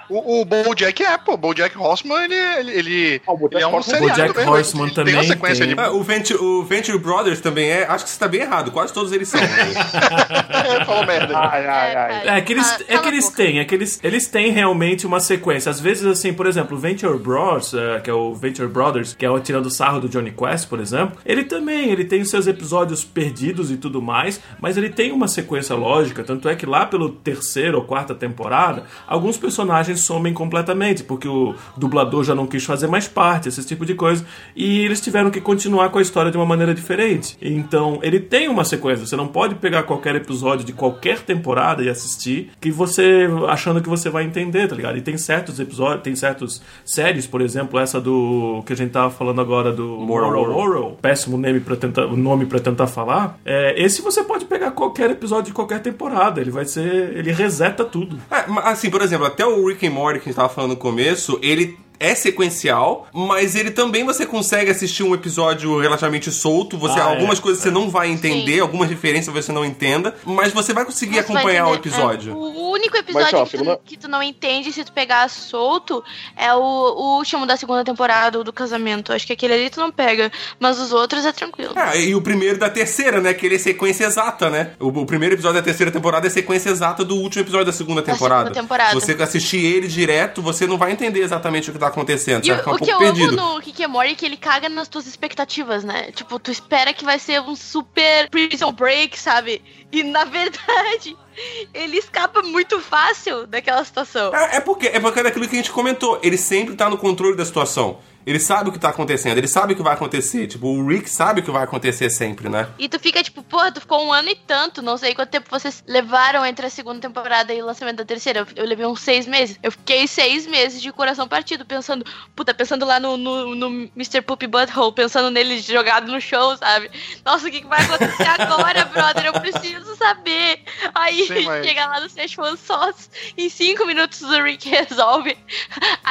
o, o Bojack é, pô. O Bojack Horseman, ele, ele, ele, Ah, o ele é um Horseman- seriado Bojack mesmo, Horseman ele Tem também uma sequência tem. ali. Ah, o, Venture, o Venture Brothers também é. Acho que você tá bem errado. Quase todos eles são. né? Falou merda. Ai, ai, ai. cara. É que eles, Ah, é que eles têm, é que eles, eles têm realmente uma sequência. Às vezes, assim, por exemplo, o Venture Bros, eh, que é o Venture Brothers, que é o tirando sarro do Johnny Quest, por exemplo, ele também, ele tem seus episódios perdidos e tudo mais, mas ele tem uma sequência lógica, tanto é que lá pelo terceiro ou quarta temporada, alguns personagens somem completamente, porque o dublador já não quis fazer mais parte, esse tipo de coisa, e eles tiveram que continuar com a história de uma maneira diferente. Então, ele tem uma sequência, você não pode pegar qualquer episódio de qualquer temporada e assistir que você achando que você vai entender, tá ligado? E tem certos episódios, tem certas séries, por exemplo, essa do que a gente tava falando agora do Moral Oral. Péssimo nome para tentar nome para tentar falar. É, esse você pode pegar qualquer episódio de qualquer temporada, ele vai ser, ele reseta tudo. É, assim, por exemplo, até o Rick and Morty que a gente tava falando no começo, ele é sequencial, mas ele também você consegue assistir um episódio relativamente solto. Você, Ah, é, algumas coisas é. você não vai entender, Sim. algumas referências você não entenda, mas você vai conseguir Você vai acompanhar o episódio. É, o único episódio ó, que, tu, segunda- que tu não entende se tu pegar solto é o, o último da segunda temporada, o do casamento. Acho que aquele ali tu não pega, mas os outros é tranquilo. É, e o primeiro da terceira, né? Que ele é sequência exata, né? O, o primeiro episódio da terceira temporada é sequência exata do último episódio da segunda Da temporada. segunda temporada. Se você assistir ele direto, você não vai entender exatamente o que tá acontecendo. Você E vai ficar o, um que eu perdido. amo no é que ele caga nas tuas expectativas, né? Tipo, tu espera que vai ser um super prison break, sabe? E na verdade, ele escapa muito fácil daquela situação. É, é porque é porque é daquilo que a gente comentou. Ele sempre tá no controle da situação. Ele sabe o que tá acontecendo, ele sabe o que vai acontecer. Tipo, o Rick sabe o que vai acontecer sempre, né? E tu fica tipo, porra, tu ficou um ano e tanto, não sei quanto tempo vocês levaram entre a segunda temporada e o lançamento da terceira. Eu, eu levei uns seis meses. Eu fiquei seis meses de coração partido, pensando, puta, pensando lá no, no, no Mr. Poopy Butthole, pensando nele jogado no chão, sabe? Nossa, o que, que vai acontecer agora, brother? Eu preciso saber. Aí Sim, mas- chega lá no Szechuan Sauce, em cinco minutos o Rick resolve.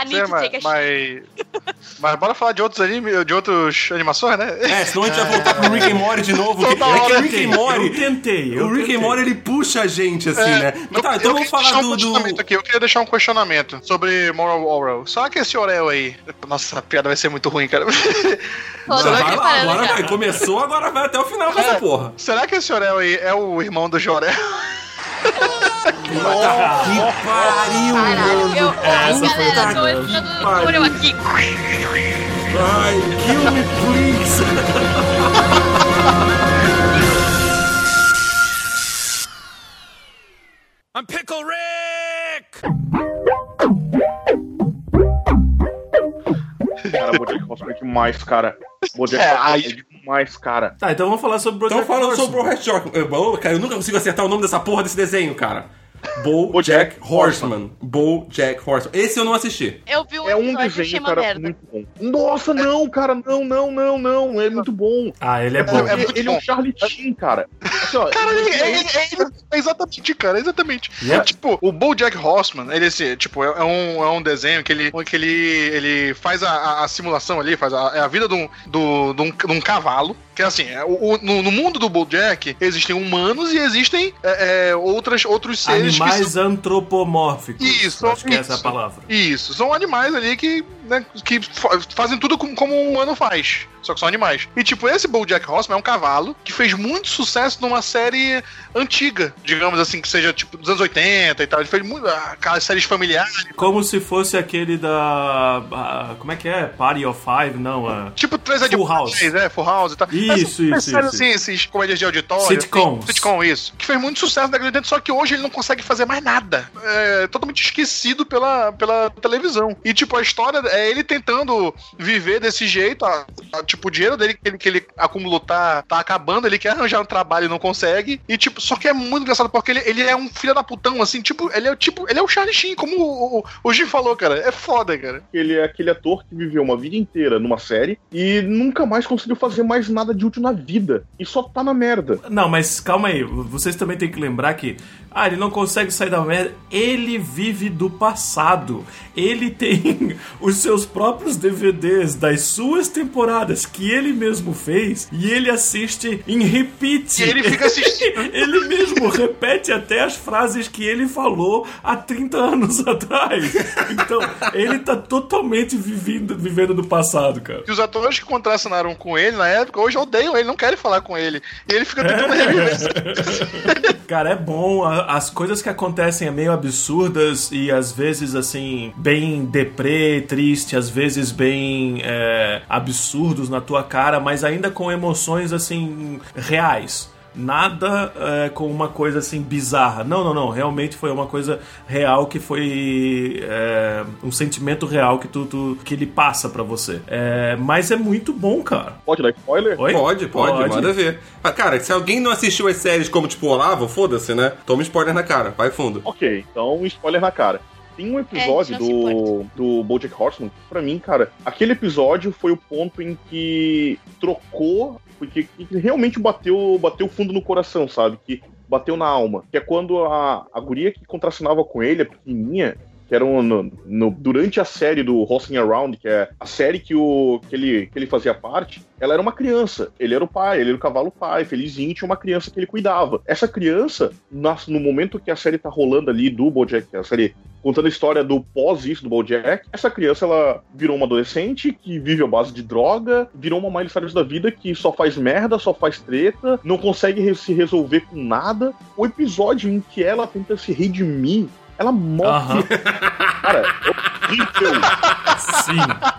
Need Sim, mas, a shit. mas, mas bora falar de outros anime, de outros animações, né? É, senão a gente vai voltar pro Rick and Morty de novo. Toda é que o Rick and Eu Morty. tentei, eu O Rick tentei. and Morty ele puxa a gente, assim, É, né? Mas tá, eu- então eu vamos falar do. um do... aqui. Eu queria deixar um questionamento sobre Moral Oral. Só que esse Orel aí. Nossa, a piada vai ser muito ruim, cara. Tô- tô Vai lá, preparando agora vai. Começou, agora vai até o final com essa porra. Será que esse Orel aí é o irmão do Jorel? Que pariu, Caralho, eu, Essa foi galera, tô entrando no aqui. Ai, kill me, please. I'm Pickle Rick! Cara, Bojack Horseman é demais, cara. Bojack É, Horseman aí- é demais, cara. Tá, então vamos falar sobre Então Bojack fala Horseman. sobre o Bojack Horseman. Eu, cara, eu nunca consigo acertar o nome dessa porra desse desenho, cara. BoJack BoJack Horseman. BoJack Horseman. Esse eu não assisti. Eu vi um É um desenho, cara, merda. muito bom. Nossa, não, cara, não, não, não, não. É muito bom. Ah, ele é bom. É Ele, muito ele é um bom. Charlie Sheen, cara. Assim, ó, Cara, ele, ele- é, é- é exatamente, cara, exatamente. Yeah. Tipo, o BoJack Horseman, ele assim, tipo, é, é um, é um desenho que ele, que ele, ele faz a, a- a simulação ali, faz a, é a vida de um, do, de um, de um cavalo. Que é assim, é, o, o- no, no mundo do BoJack existem humanos e existem é, é, outras, outros seres Animais são, antropomórficos. Isso, Acho que essa é a isso. palavra. Isso, são animais ali que, né, que fa- fazem tudo como, como um humano faz. Só que são animais. E tipo, esse BoJack Horseman é um cavalo que fez muito sucesso numa uma série antiga, digamos assim, que seja tipo dos anos 80 e tal. Ele fez muito, aquelas séries familiares. Como se fosse aquele da. ah, como é que é? Party of Five? Não, Tipo, três é de Full House. É, Full House e tal. Isso, Essas- isso, essas séries, isso. assim, esses comédias de auditório. Sitcoms. assim, sitcom, isso. Que fez muito sucesso na década de 80, só que hoje ele não consegue fazer mais nada. É totalmente esquecido pela, pela televisão. E, tipo, a história é ele tentando viver desse jeito. a- a- tipo, o dinheiro dele que ele, que ele acumulou tá, tá acabando, ele quer arranjar um trabalho e não consegue. E, tipo, só que é muito engraçado porque ele, ele é um filho da putão, assim, tipo, ele é o tipo, ele é o Charlie Sheen, como o, o, o Jim falou, cara. É foda, cara. Ele é aquele ator que viveu uma vida inteira numa série e nunca mais conseguiu fazer mais nada de útil na vida. E só tá na merda. Não, mas calma aí, vocês também têm que lembrar que. Ah, ele não consegue sair da merda. Ele vive do passado. Ele tem os seus próprios DVDs das suas temporadas que ele mesmo fez e ele assiste em repeat. E ele fica assistindo. ele mesmo repete até as frases que ele falou há 30 anos atrás. Então, ele tá totalmente vivendo, vivendo do passado, cara. E os atores que contracenaram com ele na época hoje odeiam ele, não querem falar com ele. E ele fica tentando reviver. Cara, é bom. As coisas que acontecem é meio absurdas e às vezes, assim, bem deprê, triste, às vezes bem é, absurdos na tua cara, mas ainda com emoções, assim, reais. Nada é, com uma coisa assim bizarra. Não, não, não. Realmente foi uma coisa real que foi é, um sentimento real que tu, tu- que ele passa pra você. É, mas é muito bom, cara. Pode dar spoiler? Oi? Pode, pode, manda ver. Ah, cara, se alguém não assistiu as séries como, tipo, Olavo, foda-se, né? Toma spoiler na cara, vai fundo. Ok, então spoiler na cara. Tem um episódio É, gente não do, do Bojack Horseman, que pra mim, cara, aquele episódio foi o ponto em que trocou, porque que realmente bateu, bateu fundo no coração, sabe? Que bateu na alma. Que é quando a, a guria que contracenava com ele, a pequenininha, que era um, no, no- durante a série do Horsing Around, que é a série que, o, que, ele, que ele fazia parte, ela era uma criança. Ele era o pai, ele era o cavalo pai, felizinho, tinha uma criança que ele cuidava. Essa criança, nas- no momento que a série tá rolando ali do Bojack, a série contando a história do pós isso do Bojack, essa criança ela virou uma adolescente que vive à base de droga, virou uma Miley Cyrus da vida que só faz merda, só faz treta, não consegue se resolver com nada. O episódio em que ela tenta se redimir, ela morre. Aham. Cara, é horrível. Sim.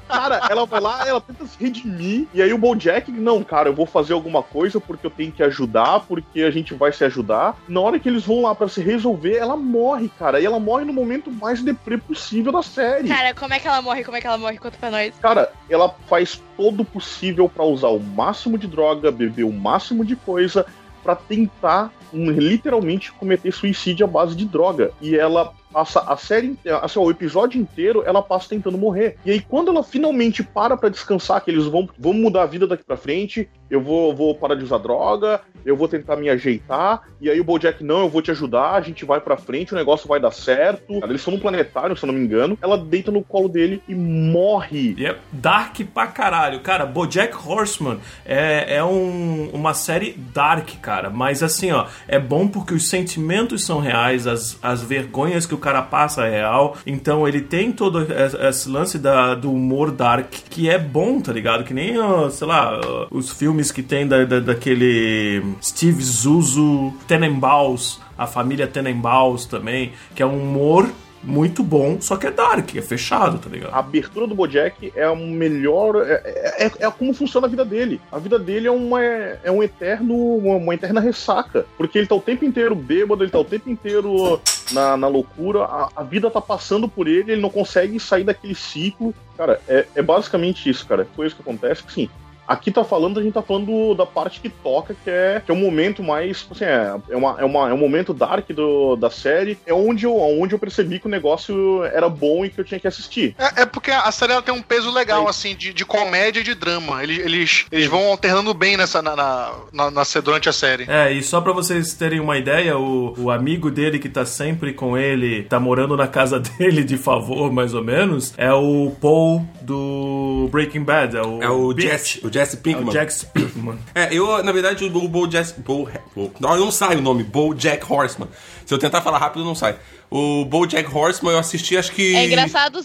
Cara, ela vai lá, ela tenta se redimir, e aí o Bojack, não, cara, eu vou fazer alguma coisa porque eu tenho que ajudar, porque a gente vai se ajudar. Na hora que eles vão lá pra se resolver, ela morre, cara, e ela morre no momento mais deprê possível da série. Cara, como é que ela morre? Como é que ela morre? Conta pra nós. Cara, ela faz todo o possível pra usar o máximo de droga, beber o máximo de coisa, pra tentar literalmente cometer suicídio à base de droga. E ela passa a série assim, ó, o episódio inteiro, ela passa tentando morrer. E aí, quando ela finalmente para pra descansar, que eles vão, vão mudar a vida daqui pra frente, eu vou, vou parar de usar droga, eu vou tentar me ajeitar, e aí o Bojack, não, eu vou te ajudar, a gente vai pra frente, o negócio vai dar certo. Eles são num planetário, se eu não me engano. Ela deita no colo dele e morre. E é dark pra caralho. Cara, Bojack Horseman é, é um- uma série dark, cara. Mas assim, ó, é bom porque os sentimentos são reais, as, as vergonhas que o cara passa é real. Então ele tem todo esse lance da, do humor dark, que é bom, tá ligado? Que nem, sei lá, os filmes que tem da, da- daquele Steve Zuzu, Tenenbaums, a família Tenenbaums também, que é um humor muito bom, só que é dark, é fechado, tá ligado? A abertura do Bojack é o melhor. É, é, é como funciona a vida dele. A vida dele é, uma, é um eterno. Uma, uma eterna ressaca. Porque ele tá o tempo inteiro bêbado, ele tá o tempo inteiro na, na loucura. A, a vida tá passando por ele, ele não consegue sair daquele ciclo. Cara, é, é basicamente isso, cara. Coisa que acontece que sim. Aqui tá falando, a gente tá falando da parte que toca, que é, que é um momento mais. Assim, é, é, uma, é, uma, é um momento dark do, da série. É onde eu, onde eu percebi que o negócio era bom e que eu tinha que assistir. É, é porque a série ela tem um peso legal, Aí. assim, de, de comédia e de drama. Eles, eles, eles vão alternando bem nessa, na, na, na- na- durante a série. É, e só pra vocês terem uma ideia, o, o amigo dele que tá sempre com ele, tá morando na casa dele de favor, mais ou menos, é o Paul do Breaking Bad. É o, É o. Jesse, o Jesse É Pinkman. o Jack Pinkman. É, eu, na verdade, o Bo Jack. Bo, Bo, não, não sai o nome, Bo Jack Horseman. Se eu tentar falar rápido, não sai. O Bo Jack Horseman eu assisti, acho que. É engraçado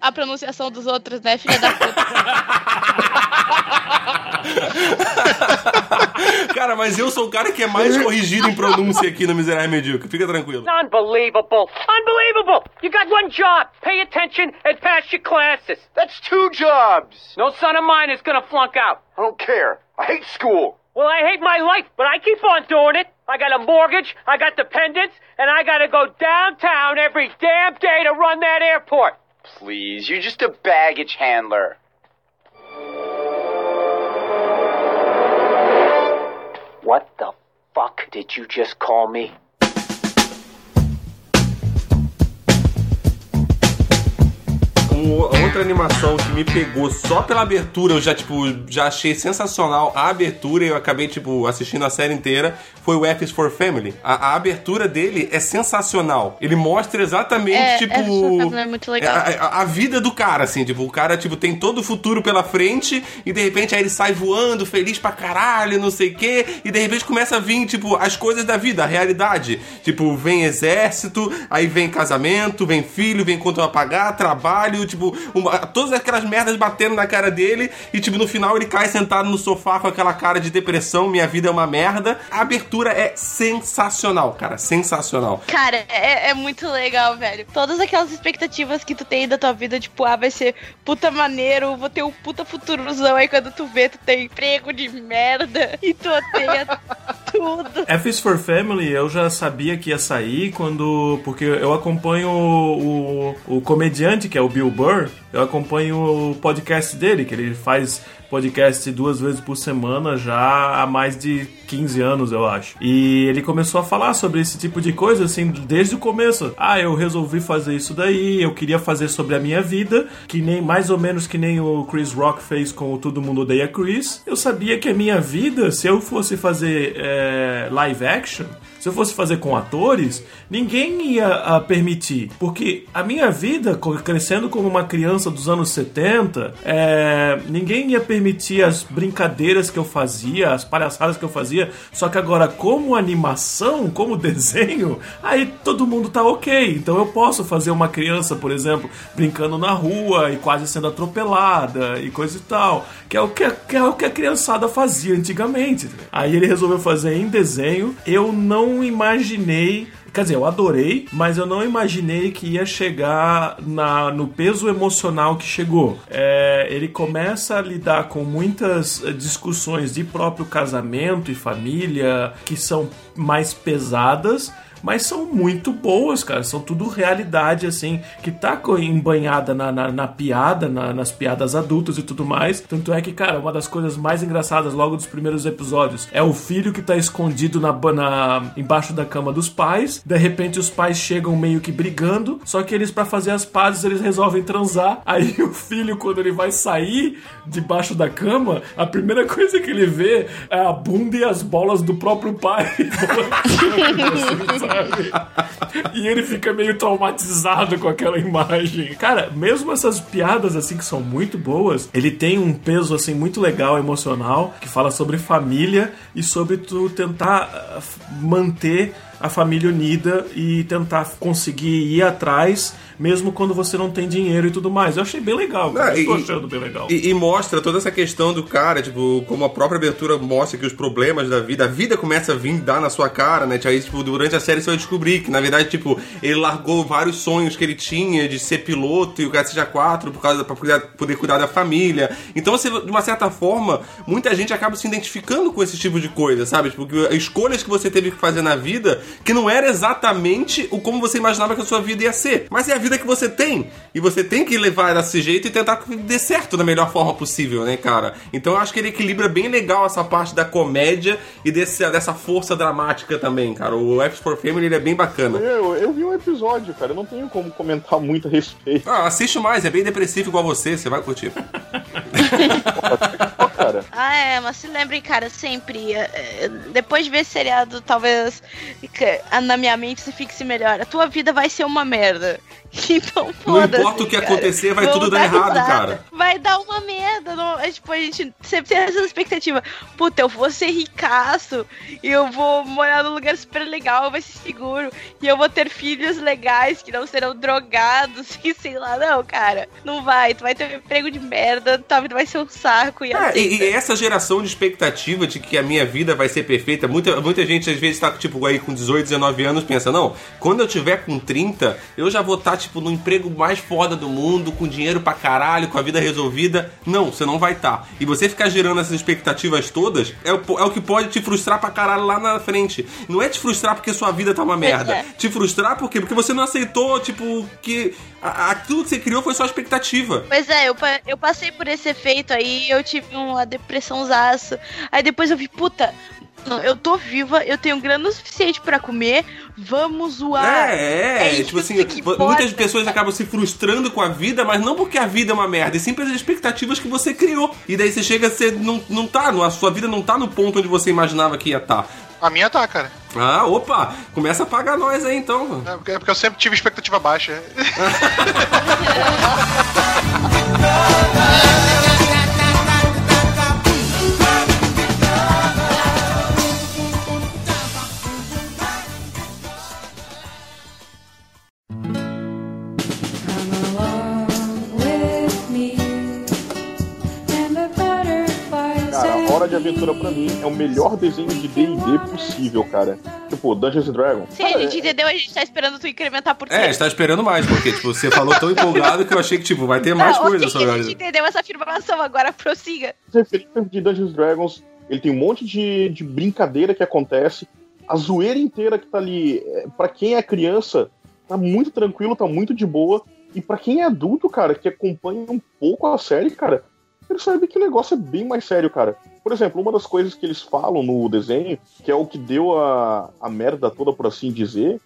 a pronunciação dos outros, né, filha da puta? cara, mas eu sou o cara que é mais corrigido em pronúncia aqui no Miserável Medíocre. Fica tranquilo. Unbelievable! Unbelievable! You got one job. Pay attention and pass your classes. That's two jobs. No son of mine is gonna flunk out. I don't care. I hate school. Well, I hate my life, but I keep on doing it. I got a mortgage, I got dependents, and I gotta go downtown every damn day to run that airport. Please, you're just a baggage handler. What the fuck did you just call me? Outra animação que me pegou só pela abertura, eu já, tipo, já achei sensacional a abertura e eu acabei, tipo, assistindo a série inteira, foi o F is for Family. A, a abertura dele é sensacional. Ele mostra exatamente, É, tipo... For Family é muito legal. A, a- a vida do cara, assim, tipo, o cara, tipo, tem todo o futuro pela frente e de repente aí ele sai voando, feliz pra caralho, não sei o quê, e de repente começa a vir, tipo, as coisas da vida, a realidade. Tipo, vem exército, aí vem casamento, vem filho, vem conta pagar, trabalho, tipo, uma- todas aquelas merdas batendo na cara dele e, tipo, no final ele cai sentado no sofá com aquela cara de depressão, minha vida é uma merda. A abertura é sensacional, cara, sensacional. Cara, é, é muito legal, velho. Todas aquelas expectativas que tu tem da tua vida, tipo, ah, vai ser puta maneiro, vou ter um puta futurozão. Aí quando tu vê, tu tem emprego de merda e tu odeia tudo. F is for Family eu já sabia que ia sair quando. Porque eu acompanho o, o, comediante, que é o Bill Burr, eu acompanho o podcast dele, que ele faz podcast duas vezes por semana já há mais de 15 anos, eu acho. E ele começou a falar sobre esse tipo de coisa, assim, desde o começo. Ah, eu resolvi fazer isso daí, eu queria fazer sobre a minha vida, que nem mais ou menos que nem o Chris Rock fez com o Todo Mundo Odeia Chris. Eu sabia que a minha vida, se eu fosse fazer é, live action, se eu fosse fazer com atores, ninguém ia ah, permitir. Porque a minha vida, crescendo como uma criança dos anos 70, é, ninguém ia permitir as brincadeiras que eu fazia, as palhaçadas que eu fazia. Só que agora, como animação, como desenho, aí todo mundo tá ok. Então eu posso fazer uma criança, por exemplo, brincando na rua e quase sendo atropelada e coisa e tal. Que é o que, que é o que a criançada fazia antigamente. Aí ele resolveu fazer em desenho. Eu não imaginei. Quer dizer, eu adorei, mas eu não imaginei que ia chegar na, no peso emocional que chegou. É, ele começa a lidar com muitas eh, discussões de próprio casamento e família que são mais pesadas mas são muito boas, cara. São tudo realidade, assim, que tá embanhada na, na, na piada, na- nas piadas adultas e tudo mais. Tanto é que, cara, uma das coisas mais engraçadas logo dos primeiros episódios é o filho que tá escondido na, na embaixo da cama dos pais. De repente os pais chegam meio que brigando, só que eles, para fazer as pazes, eles resolvem transar. Aí o filho, quando ele vai sair debaixo da cama, a primeira coisa que ele vê é a bunda e as bolas do próprio pai. E ele fica meio traumatizado com aquela imagem. Cara, mesmo essas piadas assim que são muito boas, ele tem um peso assim muito legal emocional que fala sobre família e sobre tu tentar ah, manter a família unida e tentar conseguir ir atrás mesmo quando você não tem dinheiro e tudo mais. Eu achei bem legal, cara. Ah, e- achando bem legal. E, e mostra toda essa questão do cara, tipo, como a própria abertura mostra que os problemas da vida, a vida começa a vir dar na sua cara, né? Aí, tipo, durante a série você vai descobrir que, na verdade, tipo, ele largou vários sonhos que ele tinha de ser piloto e o cara seja quatro por causa pra cuidar- poder cuidar da família. Então, você, de uma certa forma, muita gente acaba se identificando com esse tipo de coisa, sabe? Tipo, que escolhas que você teve que fazer na vida que não era exatamente o como você imaginava que a sua vida ia ser. Mas é a vida que você tem. E você tem que levar desse jeito e tentar que dê certo da melhor forma possível, né, cara? Então eu acho que ele equilibra bem legal essa parte da comédia e desse, dessa força dramática também, cara. O F for Family ele é bem bacana. Eu, eu vi um episódio, cara, eu não tenho como comentar muito a respeito. Ah, assiste mais, é bem depressivo igual você, você vai curtir. Cara. Ah, é, mas se lembrem, cara, sempre. é, é, depois de ver esse seriado, talvez na minha mente se fixe melhor. A tua vida vai ser uma merda. Então, Não importa o que cara. acontecer, vai Vamos tudo dar dar errado, risada. cara. Vai dar uma merda. Não, é, tipo, a gente sempre tem essa expectativa. Puta, eu vou ser ricaço e eu vou morar num lugar super legal, vai ser seguro. E eu vou ter filhos legais que não serão drogados e sei lá. Não, cara, não vai. Tu vai ter um emprego de merda, tua vida vai ser um saco. E, aceita. e, e essa geração de expectativa de que a minha vida vai ser perfeita, muita, muita gente às vezes tá tipo aí com 18, 19 anos, pensa, não, quando eu tiver com 30, eu já vou estar tipo no emprego mais foda do mundo, com dinheiro pra caralho, com a vida resolvida. Não, você não vai estar. E você ficar gerando essas expectativas todas é o, é o que pode te frustrar pra caralho lá na frente. Não é te frustrar porque sua vida tá uma merda. é. Te frustrar por quê? Porque você não aceitou, tipo, que aquilo que você criou foi só expectativa. Pois é, eu, eu passei por esse efeito aí, eu tive uma depressãozaço. Aí depois eu vi, puta, eu tô viva, eu tenho grana o suficiente pra comer, vamos zoar. É, é, isso tipo assim, muitas pessoas acabam se frustrando com a vida, mas não porque a vida é uma merda, e sim pelas expectativas que você criou. E daí você chega a ser. Não, não tá, a sua vida não tá no ponto onde você imaginava que ia estar. A minha tá, cara. Ah, opa! Começa a pagar nós aí então. É porque, é porque eu sempre tive expectativa baixa. Hora de Aventura pra mim é o melhor desenho de D&D possível, cara. Tipo, Dungeons and Dragons. Sim, a Cara, gente entendeu, a gente tá esperando tu incrementar por É, quê? está esperando mais, porque tipo, você falou tão empolgado que eu achei que tipo, vai ter Ah, mais ok, coisas sobre a a gente entendeu essa afirmação, agora prossiga. as referências de Dungeons and Dragons, ele tem um monte de, de brincadeira que acontece. A zoeira inteira que tá ali, é, pra quem é criança, tá muito tranquilo, tá muito de boa. E pra quem é adulto, cara, que acompanha um pouco a série, cara, percebe que o negócio é bem mais sério, cara. Por exemplo, uma das coisas que eles falam no desenho, que é o que deu a, a merda toda, por assim dizer,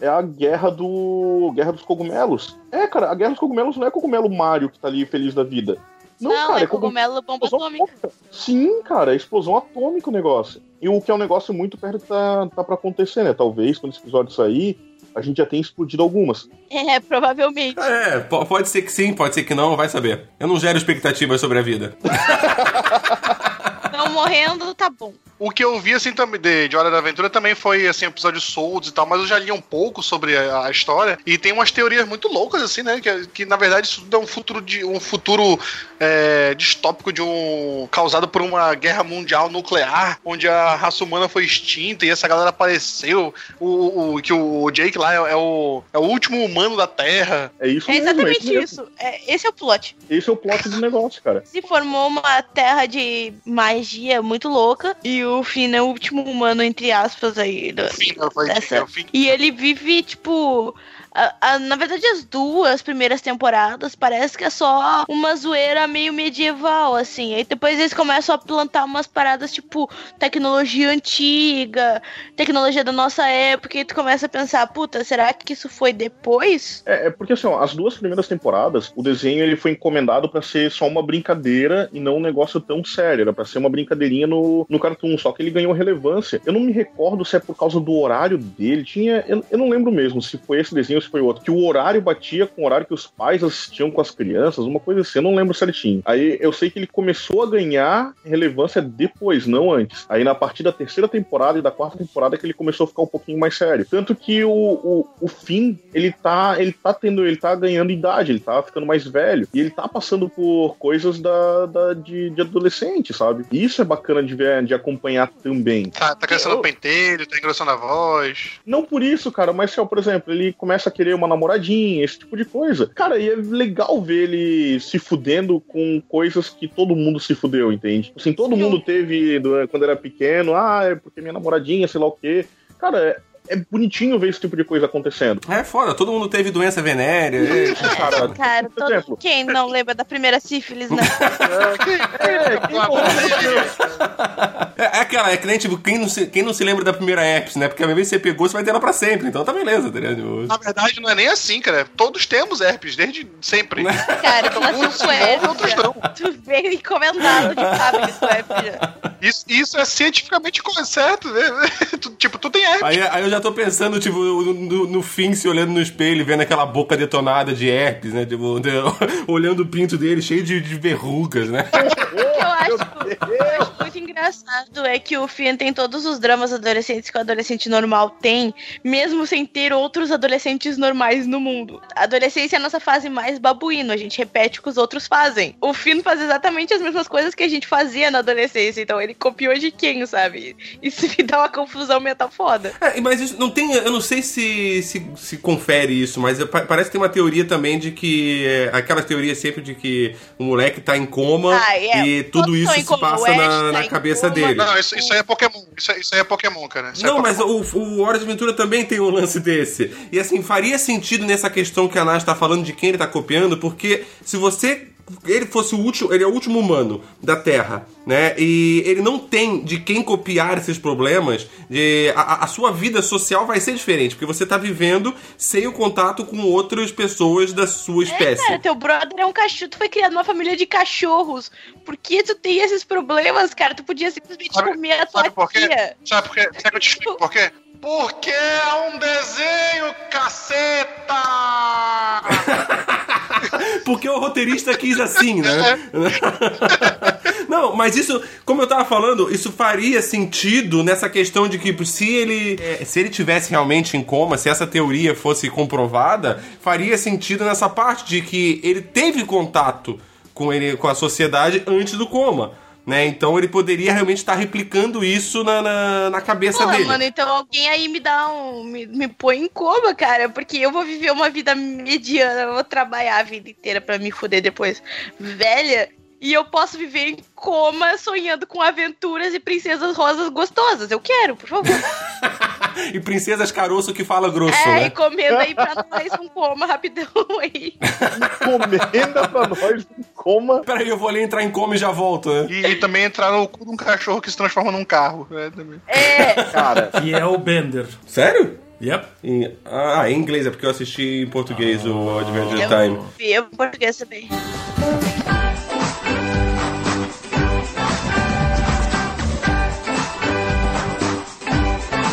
é a guerra do. Guerra dos cogumelos. É, cara, a guerra dos cogumelos não é cogumelo Mario que tá ali feliz da vida. Não, Não, cara, é cogumelo bomba explosão atômica. Sim, cara, é explosão atômica o negócio. E o que é um negócio muito perto tá, tá pra acontecer, né? Talvez quando esse episódio sair, a gente já tenha explodido algumas. É, provavelmente. É, po- pode ser que sim, pode ser que não, vai saber. Eu não gero expectativas sobre a vida. Não morrendo, tá bom. O que eu vi, assim, também de, de Hora da Aventura também foi, assim, episódio Souls e tal, mas eu já li um pouco sobre a, a história e tem umas teorias muito loucas, assim, né? Que, que na verdade isso tudo é um futuro, de, um futuro é, distópico de um. causado por uma guerra mundial nuclear, onde a raça humana foi extinta e essa galera apareceu. O, o- que o Jake lá é, é o, é o último humano da Terra. É isso É exatamente mesmo. isso. É, esse é o plot. Esse é o plot do negócio, cara. Se formou uma terra de magia muito louca e o Finn é o último humano, entre aspas, aí. do- Fim, né? Foi- Essa- é o. E ele vive, tipo. A- a- na verdade, as duas primeiras temporadas parece que é só uma zoeira meio medieval, assim. Aí depois eles começam a plantar umas paradas tipo tecnologia antiga, tecnologia da nossa época, e tu começa a pensar, puta, será que isso foi depois? É, é porque assim, ó, as duas primeiras temporadas, o desenho ele foi encomendado pra ser só uma brincadeira e não um negócio tão sério. Era pra ser uma brincadeirinha no, no cartoon, só que ele ganhou relevância. Eu não me recordo se é por causa do horário dele. Tinha. Eu, eu não lembro mesmo se foi esse desenho foi outro. Que o horário batia com o horário que os pais assistiam com as crianças, uma coisa assim, eu não lembro certinho. Aí eu sei que ele começou a ganhar relevância depois, não antes. Aí na partir da terceira temporada e da quarta temporada que ele começou a ficar um pouquinho mais sério. Tanto que o, o, o fim, ele tá, ele tá tendo, ele tá ganhando idade, ele tá ficando mais velho. E ele tá passando por coisas da, da- de, de adolescente, sabe? E isso é bacana de ver, de acompanhar também. Tá, tá crescendo Eu- o pentelho, tá engrossando a voz. Não por isso, cara, mas, assim, por exemplo, ele começa a querer uma namoradinha, esse tipo de coisa. Cara, e é legal ver ele se fudendo com coisas que todo mundo se fudeu, entende? Assim, todo mundo teve, do- quando era pequeno, ah, é porque minha namoradinha, sei lá o quê. Cara, é, bonitinho ver esse tipo de coisa acontecendo. É foda, todo mundo teve doença venérea. é. Cara, Cara, todo- exemplo, quem não lembra da primeira sífilis, né? é, quem É, é aquela, é que nem tipo, quem não, se, quem não se lembra da primeira herpes, né? Porque a vez que você pegou, você vai ter ela pra sempre. Então tá beleza, tá ligado? Tipo, Na verdade, não é nem assim, cara. Todos temos herpes, desde sempre. Cara, tu nasceu Uns com morrem, outros não. Tu veio encomendado de fábrica com herpes já. Isso, isso é cientificamente co- certo, né? Tipo, tu tem herpes. Aí, aí eu já tô pensando, tipo, no, no, fim, se olhando no espelho, vendo aquela boca detonada de herpes, né? Tipo, de- olhando o pinto dele cheio de, de verrugas, né? O que eu acho, eu acho muito engraçado é que o Finn tem todos os dramas adolescentes que o adolescente normal tem, mesmo sem ter outros adolescentes normais no mundo. A adolescência é a nossa fase mais babuíno, a gente repete o que os outros fazem. O Finn faz exatamente as mesmas coisas que a gente fazia na adolescência, então ele copiou de quem, sabe? Isso me dá uma confusão mental foda. É, mas isso não tem. Eu não sei se, se, se confere isso, mas parece que tem uma teoria também de que. é, aquela teoria sempre de que o moleque tá em coma Ah, é. e tudo Todos isso se coma. passa na, tá na cabeça coma. dele. Não, isso, isso aí é Pokémon. Isso, é- isso aí é Pokémon, cara. Isso é Não, mas Pokémon. o, o Hora de Aventura também tem um lance desse. E assim, faria sentido nessa questão que a Nath tá falando de quem ele tá copiando, porque se você. Ele fosse o último. Ele é o último humano da Terra, né? E ele não tem de quem copiar esses problemas. De, a, a sua vida social vai ser diferente, porque você tá vivendo sem o contato com outras pessoas da sua espécie. Cara, teu brother é um cachorro, tu foi criado numa família de cachorros. Por que tu tem esses problemas, cara? Tu podia simplesmente Sabe- comer a tua Sabe por quê? tia. Sabe por quê? Sabe que eu te explico por quê? Porque é um desenho, caceta! Porque o roteirista quis assim, né? Não, mas isso, como eu tava falando, isso faria sentido nessa questão de que se ele é, se ele tivesse realmente em coma, se essa teoria fosse comprovada, faria sentido nessa parte de que ele teve contato com ele com a sociedade antes do coma. Né? Então ele poderia realmente estar replicando isso na, na, na cabeça Pô, dele. mano, então alguém aí me dá um. Me, me põe em coma, cara. Porque eu vou viver uma vida mediana, eu vou trabalhar a vida inteira pra me fuder depois. Velha. E eu posso viver em coma sonhando com aventuras e princesas rosas gostosas. Eu quero, por favor. E princesas caroço que fala grosso, é, né? e comendo aí pra nós um coma rapidão aí. Comenda pra nós um coma. Peraí, eu vou ali entrar em coma e já volto, né? E, e também entrar no cu de um cachorro que se transforma num carro. né, também. É, Cara, E é o Bender. Sério? Yep. Em- ah, em inglês, é porque eu assisti em português o Adventure eu Time. vi em português também.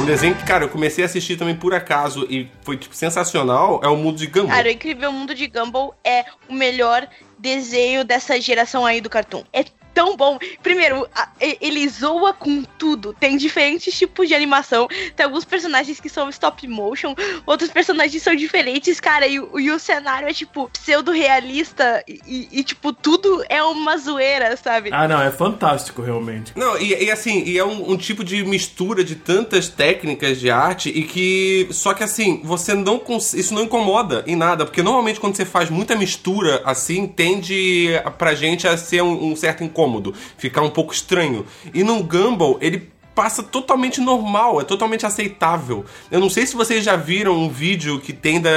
Desenho que, cara, eu comecei a assistir também por acaso e foi, tipo, sensacional, é o Mundo de Gumball. Cara, o Incrível Mundo de Gumball é o melhor desenho dessa geração aí do cartoon. É tão bom. Primeiro, a- ele zoa com tudo. Tem diferentes tipos de animação. Tem alguns personagens que são stop motion, outros personagens são diferentes, cara. E, o- e o cenário é, tipo, pseudo-realista e, e, tipo, tudo é uma zoeira, sabe? Ah, não, é fantástico, realmente. Não, e, e assim, e é um, um tipo de mistura de tantas técnicas de arte e que. Só que assim, você não. cons- Isso não incomoda em nada, porque normalmente quando você faz muita mistura assim, tende a- pra gente a ser um, um certo incômodo, ficar um pouco estranho. E no Gumball, ele passa totalmente normal, é totalmente aceitável. Eu não sei se vocês já viram um vídeo que tem da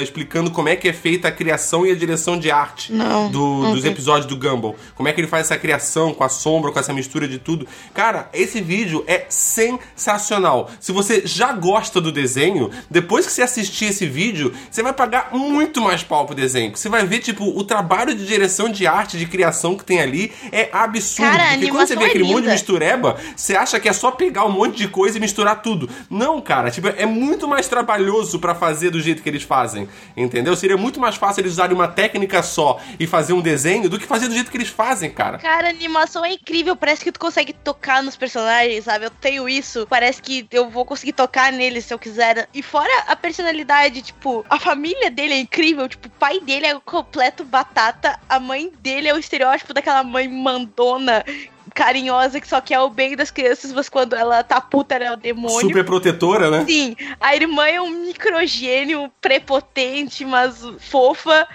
explicando como é que é feita a criação e a direção de arte Não. do- dos episódios do Gumball. Como é que ele faz essa criação com a sombra, com essa mistura de tudo. Cara, esse vídeo é sensacional. Se você já gosta do desenho, depois que você assistir esse vídeo, você vai pagar muito mais pau pro desenho. Você vai ver, tipo, o trabalho de direção de arte, de criação que tem ali é absurdo. Cara, Porque quando você vê é aquele monte de mistureba, você acha que é só pegar um monte de coisa e misturar tudo. Não, cara, tipo, é muito mais trabalhoso pra fazer do jeito que eles fazem, entendeu? Seria muito mais fácil eles usarem uma técnica só e fazer um desenho do que fazer do jeito que eles fazem, cara. Cara, a animação é incrível. Parece que tu consegue tocar nos personagens, sabe? Eu tenho isso. Parece que eu vou conseguir tocar neles se eu quiser. E fora a personalidade, tipo, a família dele é incrível. Tipo, o pai dele é o completo batata. A mãe dele é o estereótipo daquela mãe mandona. Carinhosa que só quer o bem das crianças, mas quando ela tá puta, ela é o demônio. Super protetora, né? Sim, a irmã é um microgênio prepotente, mas fofa.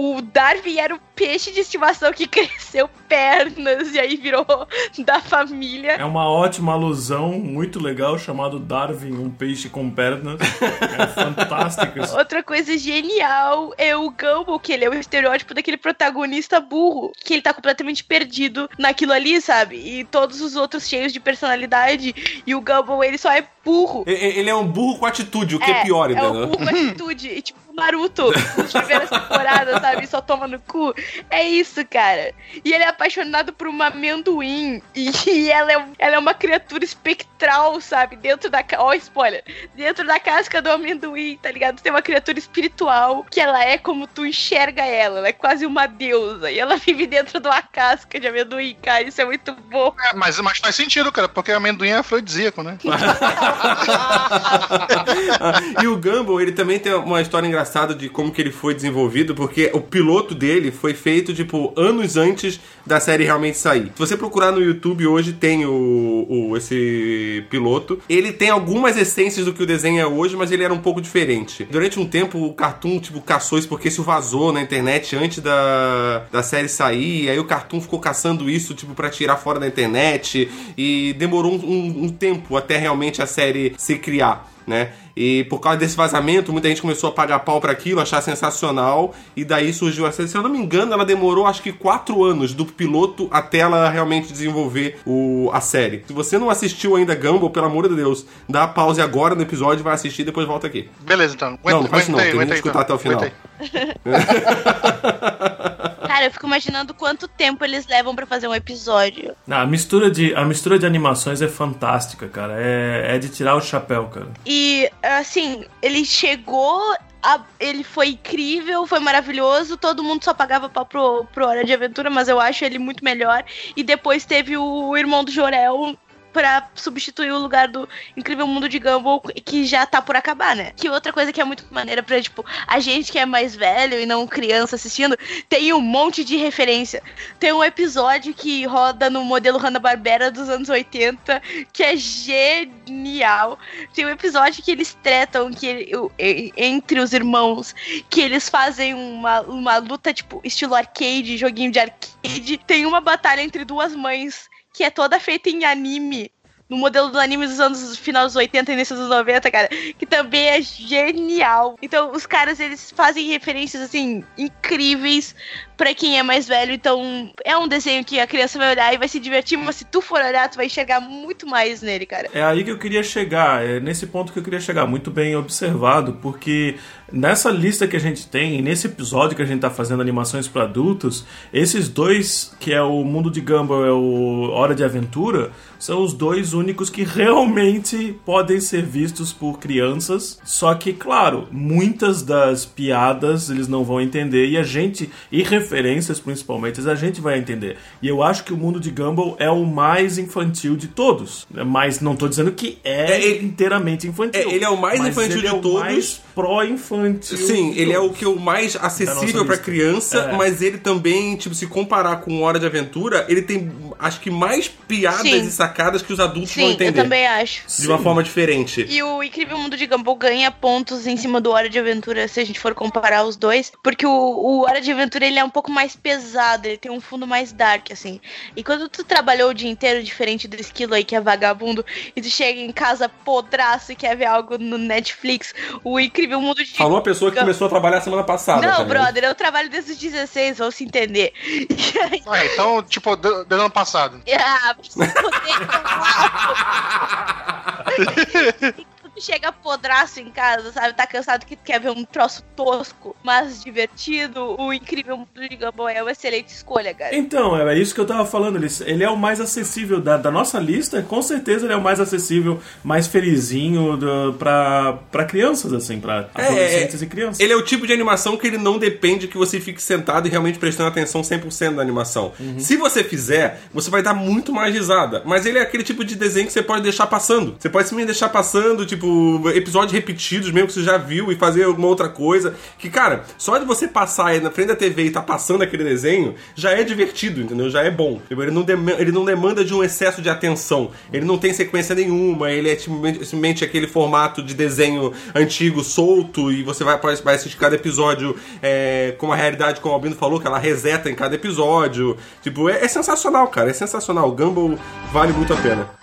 O Darwin era o peixe de estimação que cresceu pernas e aí virou da família. É uma ótima alusão, muito legal, chamado Darwin, um peixe com pernas. É fantástico isso. Outra coisa genial é o Gumball, que ele é o estereótipo daquele protagonista burro, que ele tá completamente perdido naquilo ali, sabe? E todos os outros cheios de personalidade. E o Gumball, ele só é burro. Ele é um burro com atitude, o que é, pior, É entendeu? o burro com atitude. E, tipo, Naruto nas primeiras temporadas, sabe? Só toma no cu. É isso, cara. E ele é apaixonado por uma amendoim. E ela é, ela é uma criatura espectral, sabe? Dentro da. Ó, oh, spoiler. Dentro da casca do amendoim, tá ligado? Tem uma criatura espiritual que ela é como tu enxerga ela. Ela é quase uma deusa. E ela vive dentro de uma casca de amendoim, cara. Isso é muito bom. É, mas, mas faz sentido, cara, porque amendoim é afrodisíaco, né? e o Gumball, ele também tem uma história engraçada de como que ele foi desenvolvido, porque o piloto dele foi feito, tipo, anos antes da série realmente sair. Se você procurar no YouTube hoje, tem o, o esse piloto. Ele tem algumas essências do que o desenho é hoje, mas ele era um pouco diferente. Durante um tempo, o Cartoon, tipo, caçou isso porque isso vazou na internet antes da, da série sair, e aí o Cartoon ficou caçando isso, tipo, para tirar fora da internet, e demorou um, um, um tempo até realmente a série se criar né? E por causa desse vazamento, muita gente começou a pagar pau para aquilo, achar sensacional, e daí surgiu a série. Se eu não me engano, ela demorou acho que quatro anos do piloto até ela realmente desenvolver o, a série. Se você não assistiu ainda Gumball, pelo amor de Deus, dá pause agora no episódio, vai assistir e depois volta aqui. Beleza, então. Aguenta, não, não faz não, tem que escutar então. até o final. Cara, eu fico imaginando quanto tempo eles levam para fazer um episódio. a mistura de a mistura de animações é fantástica, cara. É, é de tirar o chapéu, cara. E assim, ele chegou a, ele foi incrível, foi maravilhoso. Todo mundo só pagava pau pro, pro Hora de Aventura, mas eu acho ele muito melhor. E depois teve o irmão do Jorel, para substituir o lugar do Incrível Mundo de Gumball, que já tá por acabar, né? Que outra coisa que é muito maneira pra, tipo, a gente que é mais velho e não criança assistindo, tem um monte de referência. Tem um episódio que roda no modelo Hanna-Barbera dos anos 80, que é genial. Tem um episódio que eles tretam que entre os irmãos, que eles fazem uma, uma luta, tipo, estilo arcade, joguinho de arcade. Tem uma batalha entre duas mães que é toda feita em anime. No modelo do anime dos anos final dos 80 e início dos 90, cara, que também é genial. Então, os caras eles fazem referências assim incríveis para quem é mais velho. Então, é um desenho que a criança vai olhar e vai se divertir, mas se tu for olhar, tu vai enxergar muito mais nele, cara. É aí que eu queria chegar, é nesse ponto que eu queria chegar, muito bem observado, porque nessa lista que a gente tem, nesse episódio que a gente tá fazendo animações para adultos, esses dois, que é o Mundo de Gumball e é o Hora de Aventura, são os dois únicos que realmente podem ser vistos por crianças. Só que, claro, muitas das piadas eles não vão entender e a gente, e referências principalmente, a gente vai entender. E eu acho que o mundo de Gumball é o mais infantil de todos. Mas não tô dizendo que é, é ele, inteiramente infantil. É, ele é o mais infantil de é todos. Mais pró-infantil. Sim, ele é o que é o mais acessível para criança, é. mas ele também, tipo, se comparar com Hora de Aventura, ele tem acho que mais piadas Sim. e sacadas que os adultos Sim, vão entender. Eu também acho. De uma Sim. forma diferente. E o Incrível Mundo de Gumball ganha pontos em cima do Hora de Aventura, se a gente for comparar os dois, porque o, o Hora de Aventura ele é um pouco mais pesado, ele tem um fundo mais dark, assim. E quando tu trabalhou o dia inteiro, diferente do esquilo aí que é vagabundo, e tu chega em casa podraço e quer ver algo no Netflix, o Incrível Mundo de Falou a pessoa que começou a trabalhar semana passada. Não, também. brother, eu trabalho desde os 16, vamos se entender. Ah, então, tipo, do, do ano passado. Ah, chega podraço em casa, sabe? Tá cansado que quer ver um troço tosco, mas divertido. O Incrível Mundo de Gumball é uma excelente escolha, cara. Então, é isso que eu tava falando. Ele, ele é o mais acessível da, da nossa lista. Com certeza ele é o mais acessível, mais felizinho do, pra, pra crianças, assim, pra é, adolescentes é, e crianças. Ele é o tipo de animação que ele não depende que você fique sentado e realmente prestando atenção 100% da animação. Uhum. Se você fizer, você vai dar muito mais risada. Mas ele é aquele tipo de desenho que você pode deixar passando. Você pode simplesmente deixar passando, tipo, tipo, episódios repetidos mesmo que você já viu e fazer alguma outra coisa. Que, cara, só de você passar aí na frente da TV e tá passando aquele desenho, já é divertido, entendeu? Já é bom. Ele não, demanda, ele não demanda de um excesso de atenção. Ele não tem sequência nenhuma. Ele é simplesmente aquele formato de desenho antigo, solto, e você vai, vai assistir cada episódio é, com a realidade, como o Albino falou, que ela reseta em cada episódio. Tipo, é, é sensacional, cara. É sensacional. O Gumball vale muito a pena.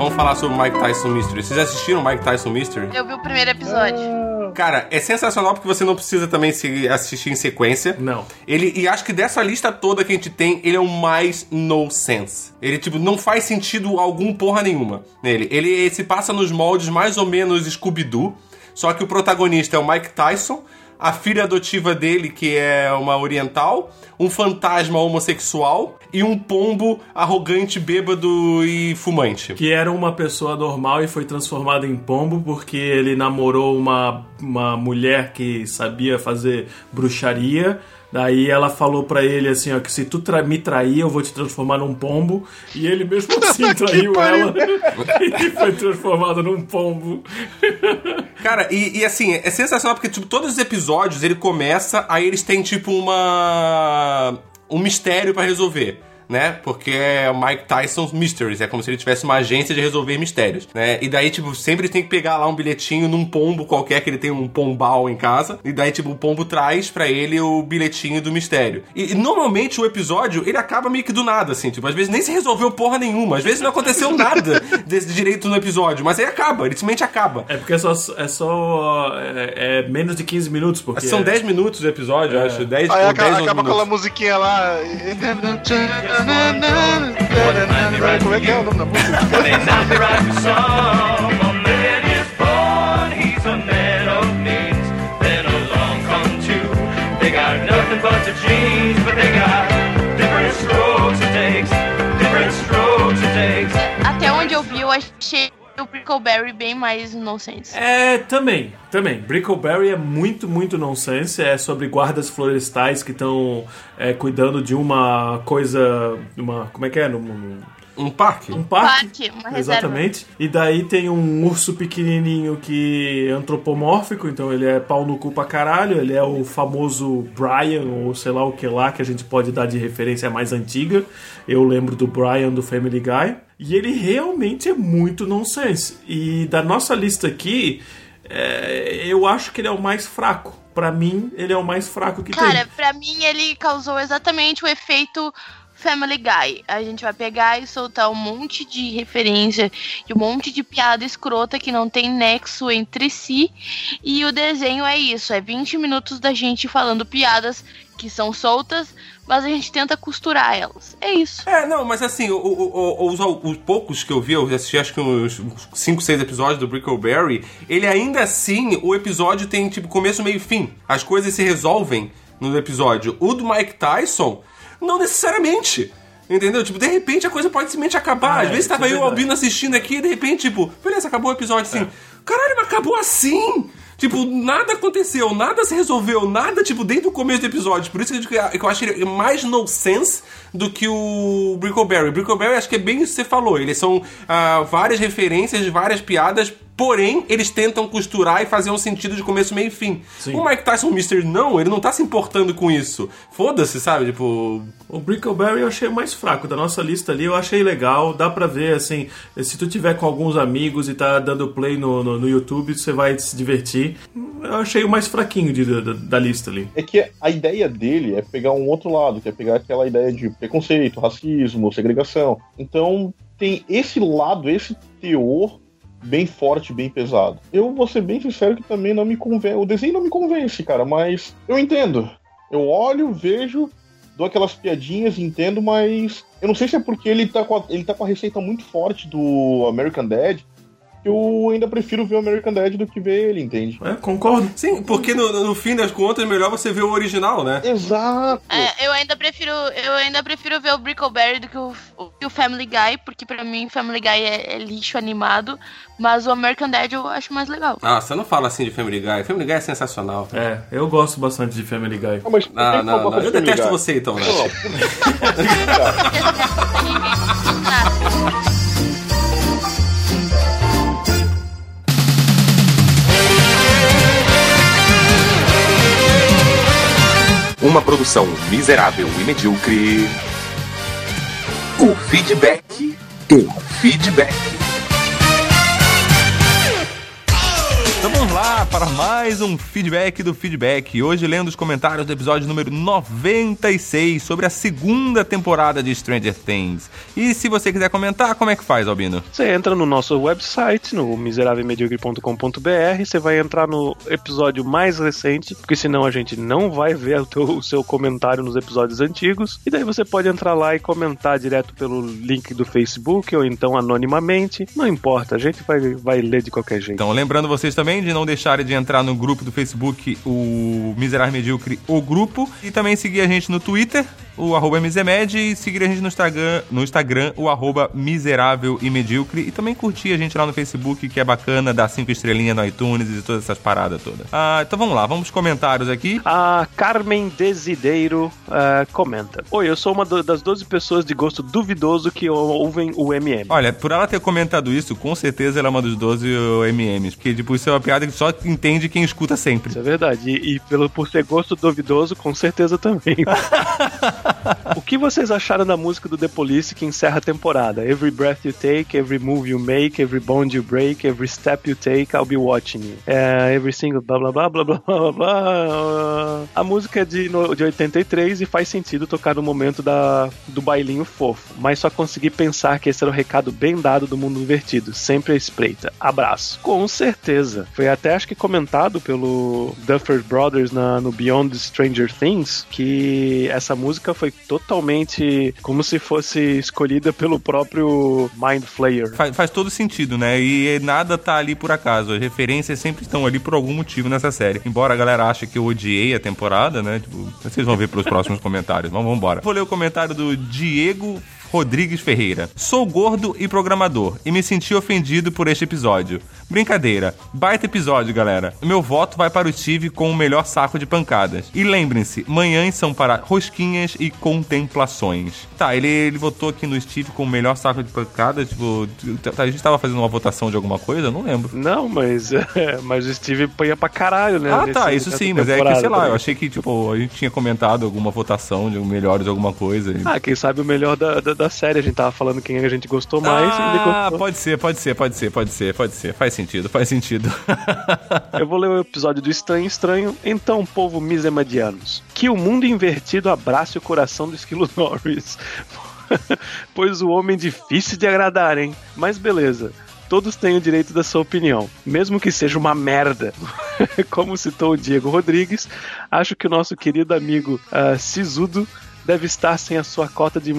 Vamos falar sobre Mike Tyson Mystery. Vocês assistiram Mike Tyson Mystery? Eu vi o primeiro episódio. Cara, é sensacional porque você não precisa também se assistir em sequência. Não. Ele, e acho que dessa lista toda que a gente tem, ele é o mais no sense. Ele, tipo, não faz sentido algum porra nenhuma nele. Ele se passa nos moldes mais ou menos Scooby-Doo, só que o protagonista é o Mike Tyson, a filha adotiva dele, que é uma oriental, um fantasma homossexual e um pombo arrogante, bêbado e fumante. Que era uma pessoa normal e foi transformado em pombo porque ele namorou uma, uma mulher que sabia fazer bruxaria. Daí ela falou pra ele assim, ó, que se tu tra me trair, eu vou te transformar num pombo. E ele mesmo assim traiu ela e foi transformado num pombo. Cara, e, e, assim, é sensacional porque, tipo, todos os episódios ele começa, aí eles têm, tipo, uma. um mistério pra resolver né? Porque é o Mike Tyson's Mysteries, é como se ele tivesse uma agência de resolver mistérios, né? E daí, tipo, sempre tem que pegar lá um bilhetinho num pombo qualquer, que ele tem um pombal em casa, e daí, tipo, o pombo traz para ele o bilhetinho do mistério. E, e, normalmente o episódio, ele acaba meio que do nada, assim, tipo, às vezes nem se resolveu porra nenhuma, às vezes não aconteceu nada desse direito no episódio, mas aí acaba, ele simplesmente acaba. É porque é só, é só é, é menos de 15 minutos, porque... São 10 minutos do episódio, É. eu acho, 10, Aí ou acaba, 10 acaba com minutos. aquela musiquinha lá. Como é que é o nome da música? Até Brickleberry bem mais nonsense. É, também, também. Brickleberry é muito, muito nonsense. É sobre guardas florestais que estão é, cuidando de uma coisa. Uma, como é que é? Num, Um parque? um parque. Parque, uma reserva. Exatamente. E daí tem um urso pequenininho que é antropomórfico, então ele é pau no cu pra caralho. Ele é o famoso Brian, ou sei lá o que lá, que a gente pode dar de referência mais antiga. Eu lembro do Brian do Family Guy. E ele realmente é muito nonsense. E da nossa lista aqui, é, eu acho que ele é o mais fraco. Pra mim, ele é o mais fraco que Cara, tem. pra mim ele causou exatamente o efeito Family Guy. A gente vai pegar e soltar um monte de referência e um monte de piada escrota que não tem nexo entre si. E o desenho é isso: é 20 minutos da gente falando piadas que são soltas, mas a gente tenta costurar elas. É isso. É, não, mas assim, o- o- o- os, os poucos que eu vi, eu assisti acho que uns 5, 6 episódios do Brickleberry, ele ainda assim, o episódio tem tipo começo, meio e fim. As coisas se resolvem no episódio. O do Mike Tyson, não necessariamente. Entendeu? Tipo, de repente a coisa pode simplesmente acabar. Ah, Às é, vezes isso é tava eu e o. Albino assistindo aqui e de repente, tipo, beleza, acabou o episódio assim. Caralho, mas acabou assim! Tipo, nada aconteceu, nada se resolveu, nada, tipo, desde o começo do episódio. Por isso que eu, eu acho ele mais no sense do que o Brickleberry. Brickleberry acho que é bem isso que você falou. Eles são ah, várias referências, várias piadas, porém, eles tentam costurar e fazer um sentido de começo, meio e fim. Sim. O Mike Tyson Mystery não, ele não tá se importando com isso. Foda-se, sabe? Tipo, O Brickleberry eu achei o mais fraco da nossa lista ali, eu achei legal, dá pra ver, assim, se tu tiver com alguns amigos e tá dando play no, no, no YouTube, você vai se divertir. Eu achei o mais fraquinho de, da, da lista ali. É que a ideia dele é pegar um outro lado, que é pegar aquela ideia de preconceito, racismo, segregação. Então tem esse lado, esse teor bem forte, bem pesado. Eu vou ser bem sincero que também não me convence. O desenho não me convence, cara, mas eu entendo. Eu olho, vejo, dou aquelas piadinhas, entendo, mas eu não sei se é porque ele tá com a, ele tá com a receita muito forte do American Dad. Eu ainda prefiro ver o American Dad do que ver ele, entende? É, concordo. sim, porque no, no fim das contas é melhor você ver o original, né? Exato! É, eu ainda prefiro, eu ainda prefiro ver o Brickleberry do que o, que o Family Guy, porque pra mim Family Guy é, é lixo animado, mas o American Dad eu acho mais legal. Ah, você não fala assim de Family Guy. Family Guy é sensacional. É, eu gosto bastante de Family Guy. Não, mas por que Não, não, não. de Eu detesto Guy? você então, né? Não, não. Uma produção miserável e medíocre. O feedback. O feedback. Vamos lá para mais um feedback do feedback. Hoje lendo os comentários do episódio número 96 sobre a segunda temporada de Stranger Things. E se você quiser comentar, como é que faz, Albino? Você entra no nosso website, no miserávelmedíocre.com.br, você vai entrar no episódio mais recente, porque senão a gente não vai ver o, teu- o seu comentário nos episódios antigos. E daí você pode entrar lá e comentar direto pelo link do Facebook ou então anonimamente. Não importa, a gente vai, vai ler de qualquer jeito. Então, lembrando vocês também de não deixarem de entrar no grupo do Facebook, o Miserável Medíocre, o grupo, e também seguir a gente no Twitter, o arroba Misemed, e seguir a gente no Instagram, no Instagram, o arroba Miserável e Medíocre, e também curtir a gente lá no Facebook, que é bacana, dar cinco estrelinhas no iTunes e todas essas paradas todas. Ah, então vamos lá, vamos pros comentários aqui. A Carmen Desideiro ah, comenta: Oi, eu sou uma das 12 pessoas de gosto duvidoso que ouvem o MM. Olha, por ela ter comentado isso, com certeza ela é uma dos 12 MMs, porque, tipo, isso é uma piada que só entende quem escuta sempre. Isso é verdade. E, e pelo, por ser gosto duvidoso, com certeza também. o que vocês acharam da música do The Police que encerra a temporada? Every breath you take, every move you make, every bond you break, every step you take, I'll be watching you. É, every single blá blá blá blá blá blá blá. A música é de, no- de 83 e faz sentido tocar no momento da, do bailinho fofo. Mas só consegui pensar que esse era o recado bem dado do mundo invertido. Sempre à espreita. Abraço. Com certeza. Foi até acho que comentado pelo Duffer Brothers na, no Beyond Stranger Things que essa música foi totalmente como se fosse escolhida pelo próprio Mind Flayer. Faz, faz todo sentido, né? E nada tá ali por acaso. As referências sempre estão ali por algum motivo nessa série. Embora a galera ache que eu odiei a temporada, né? Tipo, vocês vão ver pelos próximos comentários. Vamos embora. Vou ler o comentário do Diego Rodrigues Ferreira. Sou gordo e programador e me senti ofendido por este episódio. Brincadeira. Baita episódio, galera. Meu voto vai para o Steve com o melhor saco de pancadas. E lembrem-se, manhãs são para rosquinhas e contemplações. Tá, ele, ele votou aqui no Steve com o melhor saco de pancadas. Tipo, a gente tava fazendo uma votação de alguma coisa? Não lembro. Não, mas, mas o Steve apanha pra caralho, né? Ah, tá, isso sim, mas é que, sei lá, eu achei que, tipo, a gente tinha comentado alguma votação de um melhores de alguma coisa. e- Ah, quem sabe o melhor da, da, da série. A gente tava falando quem a gente gostou mais. e ele Ah, gostou. pode ser, pode ser, pode ser, pode ser, pode ser. Faz sentido, faz sentido. Eu vou ler o episódio do Estranho Estranho. Então, povo misemadianos, que o mundo invertido abrace o coração do Esquilo Norris. pois o homem difícil de agradar, hein? Mas beleza. Todos têm o direito da sua opinião, mesmo que seja uma merda. Como citou o Diego Rodrigues, acho que o nosso querido amigo ah, Sisudo deve estar sem a sua cota de,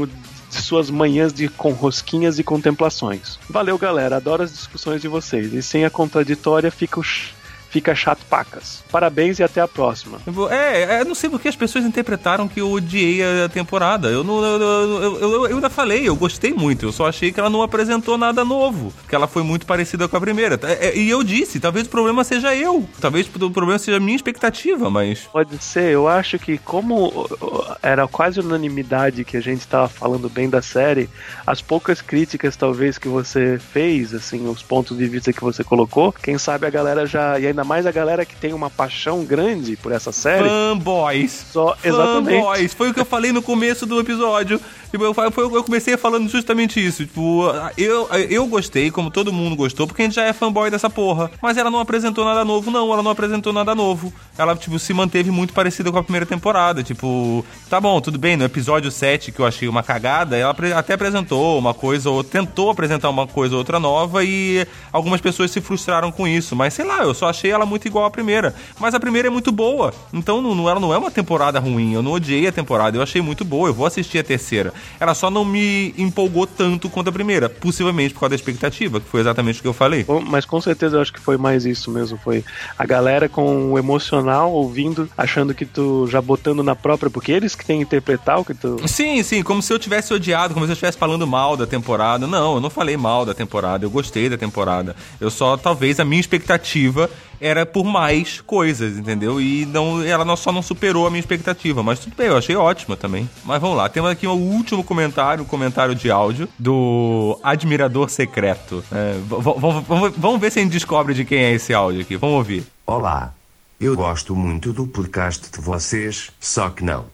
de suas manhãs de com rosquinhas e contemplações. Valeu, galera. Adoro as discussões de vocês. E sem a contraditória fica, o fica chato pacas. Parabéns e até a próxima. É, é, não sei porque as pessoas interpretaram que eu odiei a temporada. Eu não. Eu, eu, eu, eu- ainda falei, eu gostei muito. Eu só achei que ela não apresentou nada novo. Que ela foi muito parecida com a primeira. É, é, E eu disse, talvez o problema seja eu. Talvez o problema seja a minha expectativa, mas. Pode ser, eu acho que como era quase unanimidade que a gente tava falando bem da série, as poucas críticas talvez que você fez, assim, os pontos de vista que você colocou, quem sabe a galera já, e ainda mais a galera que tem uma paixão grande por essa série. Fanboys. Só, exatamente. Fanboys. Foi o que eu falei no começo do episódio. Tipo, eu, foi, eu comecei falando justamente isso. Tipo, eu, eu gostei, como todo mundo gostou, porque a gente já é fanboy dessa porra. Mas ela não apresentou nada novo, não. Ela não apresentou nada novo. Ela, tipo, se manteve muito parecida com a primeira temporada. Tipo, tá bom, tudo bem. No episódio 7, que eu achei uma cagada, ela até apresentou uma coisa ou tentou apresentar uma coisa ou outra nova e algumas pessoas se frustraram com isso. Mas sei lá, eu só achei ela muito igual à primeira. Mas a primeira é muito boa. Então não, não- ela não é uma temporada ruim. Eu não odiei a temporada, eu achei muito boa. Eu vou assistir a terceira. Ela só não me empolgou tanto quanto a primeira. Possivelmente por causa da expectativa, que foi exatamente o que eu falei. Bom, Mas com certeza eu acho que foi mais isso mesmo. Foi a galera com o emocional ouvindo, achando que tu já botando na própria, porque eles que têm que interpretar o que tu. Sim, sim, como se eu tivesse odiado, como se eu estivesse falando mal da temporada. Não, eu não falei mal da temporada, eu gostei da temporada. Eu só, talvez, a minha expectativa era por mais coisas, entendeu? E não, ela não- só não superou a minha expectativa, mas tudo bem, eu achei ótima também. Mas vamos lá, temos aqui um último comentário, um comentário de áudio do Admirador Secreto. É, vamos ver se a gente descobre de quem é esse áudio aqui, vamos ouvir. Olá. Eu gosto muito do podcast de vocês, só que não.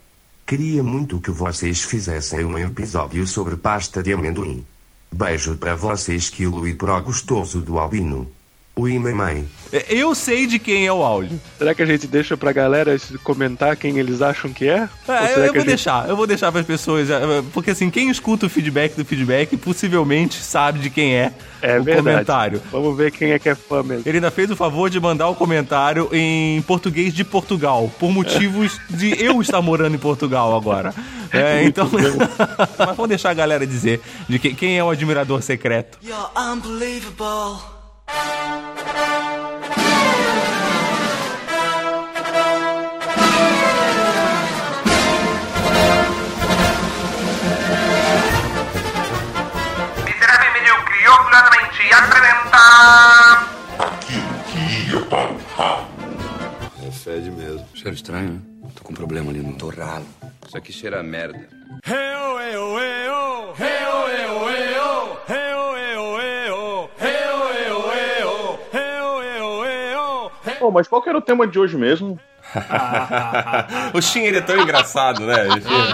Queria muito que vocês fizessem um episódio sobre pasta de amendoim. Beijo para vocês, Quilo e pro gostoso do Albino. O Imemai. Eu sei de quem é o áudio. Será que a gente deixa pra galera comentar quem eles acham que é? É, eu, vou gente- deixar, eu vou deixar para as pessoas, é, porque assim, quem escuta o feedback do feedback possivelmente sabe de quem é, É o verdade. comentário. Vamos ver quem é que é fã mesmo. Ele ainda fez o favor de mandar o comentário em português de Portugal, por motivos de eu estar morando em Portugal agora. É, então, mas vamos deixar a galera dizer de que- quem é o admirador secreto. You're unbelievable. É fede mesmo. Cheiro estranho, né? Tô com um problema ali no torralo. Isso aqui cheira a merda. Pô, mas qual que era o tema de hoje mesmo? o Shin, ele é tão engraçado, né?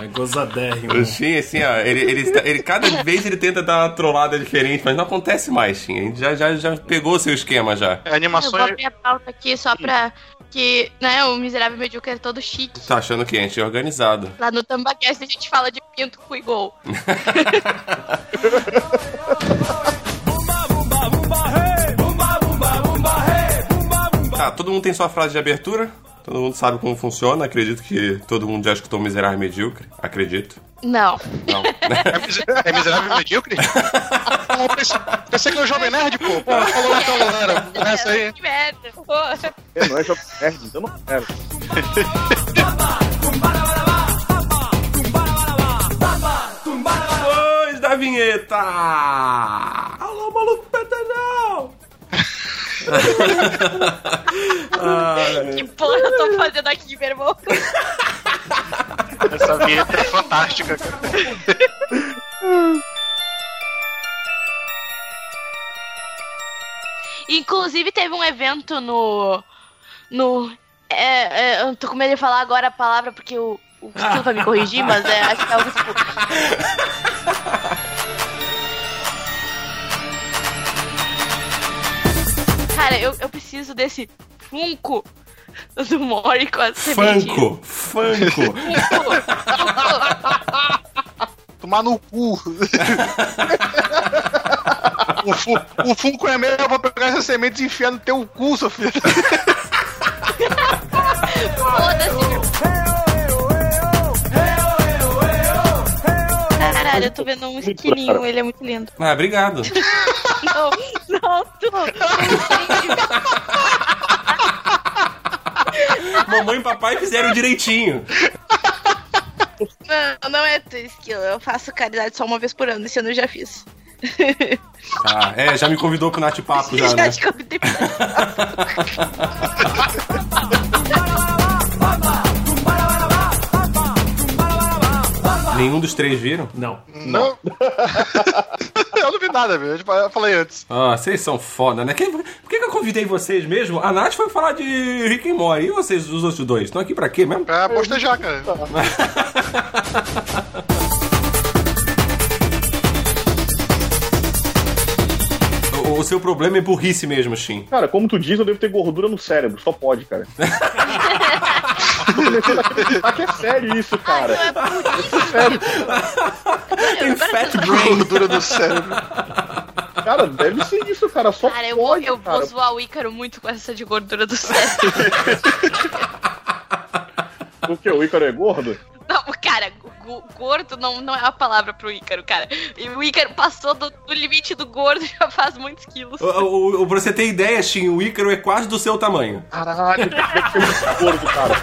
É, gozadérrimo. O Shin, assim, ó, ele, ele, ele- cada vez ele tenta dar uma trollada diferente, mas não acontece mais, Shin. A gente já, já, já pegou seu esquema já. É Eu vou abrir a pauta aqui só pra que, né, o miserável medíocre é todo chique. Tá achando que a gente é organizado. Lá no Tambacast a gente fala de pinto, cu e gol. Tá, todo mundo tem sua frase de abertura. Todo mundo sabe como funciona. Acredito que todo mundo já escutou Miserável e Medíocre. Acredito. Não. Não. É miserável e medíocre? Não, pensei, pensei que era o Jovem Nerd, pô. Pô, falou então, galera. Começa aí. Que merda. Porra. É, não é Jovem Nerd, então não quero. Depois da vinheta! Alô, maluco petanão! Que porra eu tô fazendo aqui, meu irmão? Essa vinheta é fantástica, cara. Inclusive teve um evento no. No. É, é, eu tô com medo de falar agora a palavra porque o. O Kilo vai me corrigir, mas é, acho que é algo tipo. Cara, eu, eu preciso desse Funko do Mori com a sementinha. Funko! Funko! Tomar no cu. o, fu o Funko é meu, eu vou pegar essa semente e enfiar no teu cu, seu filho. Caralho, eu tô vendo um esquilinho, ele é muito lindo. Ah, obrigado. Não, não, tu. Mamãe e papai fizeram direitinho. Não, não é tu, esquilo. Eu faço caridade só uma vez por ano, esse ano eu já fiz. Ah, é, já me convidou pro Nath Papo já, já né? te convidei pra Nenhum dos três viram? Não. Não. eu não vi nada, velho. Eu falei antes. Ah, vocês são foda, né? Por que, que eu convidei vocês mesmo? A Nath foi falar de Rick and Morty. E vocês, os outros dois? Estão aqui pra quê mesmo? Pra bostejar, cara. O, o seu problema é burrice mesmo, Shin. Cara, como tu diz, eu devo ter gordura no cérebro, só pode, cara. Tô começando a acreditar que é sério isso, cara. É sério. Tem fat brain. Gordura no cérebro. Cara, deve ser isso, cara. Só Cara, eu, vou, pode, eu cara. vou zoar o Ícaro muito com essa de gordura do cérebro. O que? O Ícaro é gordo? Não, cara, go- gordo não, não é a palavra pro Ícaro, cara. E o Ícaro passou do, do limite do gordo já faz muitos quilos. O, o, o- pra você ter ideia, Shin, o Ícaro é quase do seu tamanho. Caralho, deve ser muito gordo, cara.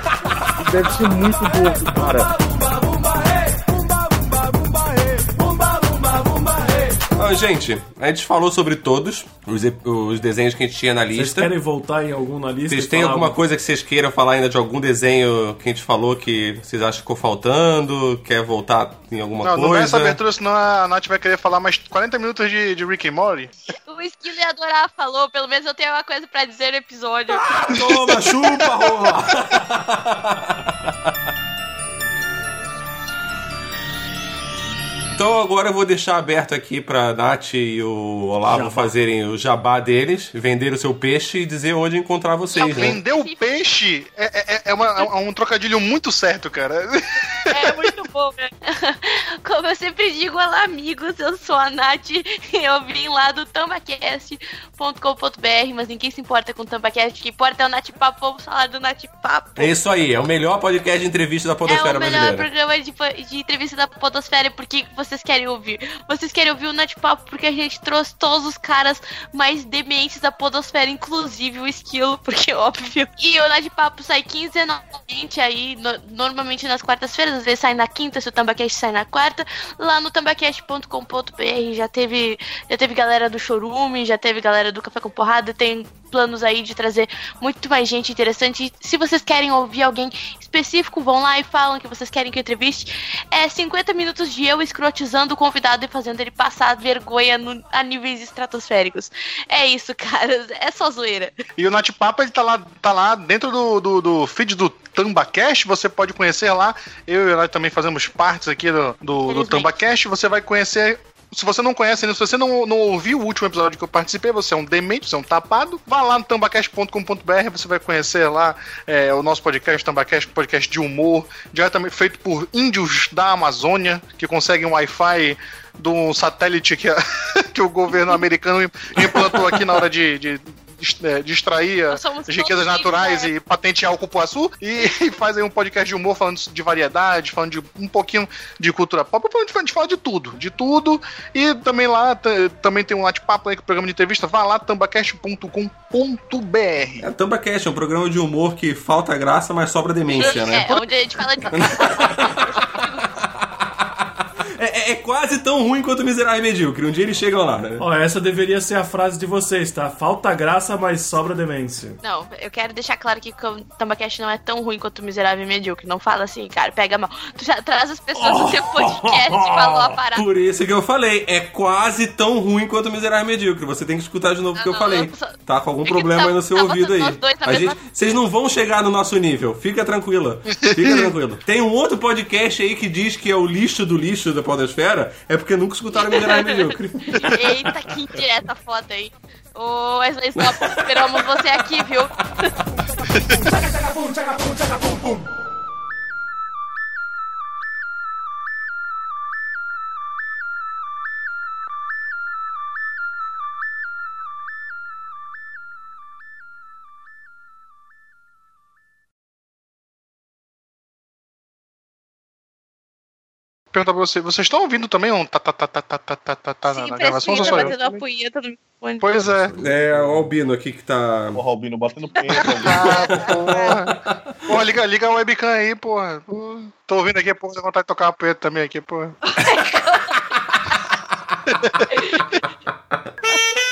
Deve ser muito gordo, cara. Ah, gente, a gente falou sobre todos os, os desenhos que a gente tinha na Vocês lista. querem voltar em algum na lista? Vocês têm alguma coisa que vocês queiram falar ainda de algum desenho que a gente falou que vocês acham que ficou faltando? Quer voltar em alguma Não, não vai essa coisa? abertura, senão a Nath vai querer falar mais 40 minutos de, de Rick and Morty. O Esquilo ia adorar falou, pelo menos eu tenho uma coisa pra dizer no episódio. Toma, chupa, rola! Então agora eu vou deixar aberto aqui pra Nath e o Olavo Jabá. fazerem o jabá deles, vender o seu peixe e dizer onde encontrar vocês, né? Vender o peixe é, é- é uma- é um trocadilho muito certo, cara. É muito bom? Como eu sempre digo, olá amigos, eu sou a Nath eu vim lá do tambacast.com.br, mas ninguém se importa com o Tambacast, o que importa é o Nath Papo, vamos falar do Nath Papo. É isso aí, é o melhor podcast de entrevista da É podosfera o melhor brasileira. programa de, de entrevista da Podosfera. Por que vocês querem ouvir? Vocês querem ouvir o Nath Papo porque a gente trouxe todos os caras mais dementes da Podosfera, inclusive o Esquilo, porque é óbvio. E o Nath Papo sai quinzenalmente aí, no- normalmente nas quartas-feiras, às vezes sai na quinta, se o Tambacast sai na quarta. Lá no tambacast.com.br já teve, já teve galera do Chorume, já teve galera do Café com Porrada, tem planos aí de trazer muito mais gente interessante. Se vocês querem ouvir alguém específico, vão lá e falam que vocês querem que eu entreviste. É 50 minutos de eu escrotizando o convidado e fazendo ele passar vergonha no- a níveis estratosféricos. É isso, cara. É só zoeira. E o Nath Papo, ele tá lá, tá lá dentro do, do, do feed do TambaCast, você pode conhecer lá. Eu e o Nath também fazemos partes aqui do, do, do TambaCast. Você vai conhecer. Se você não conhece ainda, se você não, não ouviu o último episódio que eu participei, você é um demente, você é um tapado. Vá lá no tambacast.com.br, você vai conhecer lá é, o nosso podcast, Tambacast, podcast de humor, diretamente feito por índios da Amazônia, que conseguem um Wi-Fi do satélite que, a- que o governo americano implantou aqui na hora de, de, a- somos as riquezas todos naturais e patentear o cupuaçu e, fazem um podcast de humor falando de variedade, falando de um pouquinho de cultura pop, a gente fala de tudo, de tudo. E também lá também tem um bate-papo aí com o programa de entrevista, vá lá tambacast.com.br. É, TambaCast é um programa de humor que falta graça, mas sobra demência, né? É, onde a gente fala de. É, é quase tão ruim quanto o Miserável e Medíocre. Um dia eles chegam lá, né? Ó, essa deveria ser a frase de vocês, tá? Falta graça, mas sobra demência. Não, eu quero deixar claro que o Tambacast não é tão ruim quanto o Miserável e Medíocre. Não fala assim, cara, pega mal. Tu já traz as pessoas no teu podcast e falou a parada. Por isso que eu falei, é quase tão ruim quanto o Miserável e Medíocre. Você tem que escutar de novo o que eu falei. Tá com algum problema aí no seu tava ouvido aí. A mesma- gente, vocês não vão chegar no nosso nível. Fica tranquila. Fica tranquila. Tem um outro podcast aí que diz que é o lixo do lixo da podosfera. É porque nunca escutaram Miserável Medíocre. Eita, que indireta foda aí. Ô, Wesley Snop, esperamos você aqui, viu? perguntar pra vocês. vocês estão ouvindo também um tá tá tá tá tá tá tá tá na gravação? Sim, batendo a punheta no microfone. Pois é. É, o Albino aqui que tá... O Albino batendo punheta. ah, porra. Porra, liga, liga a webcam aí, porra. Tô ouvindo aqui, porra, dá vontade de tocar uma punheta também aqui, porra.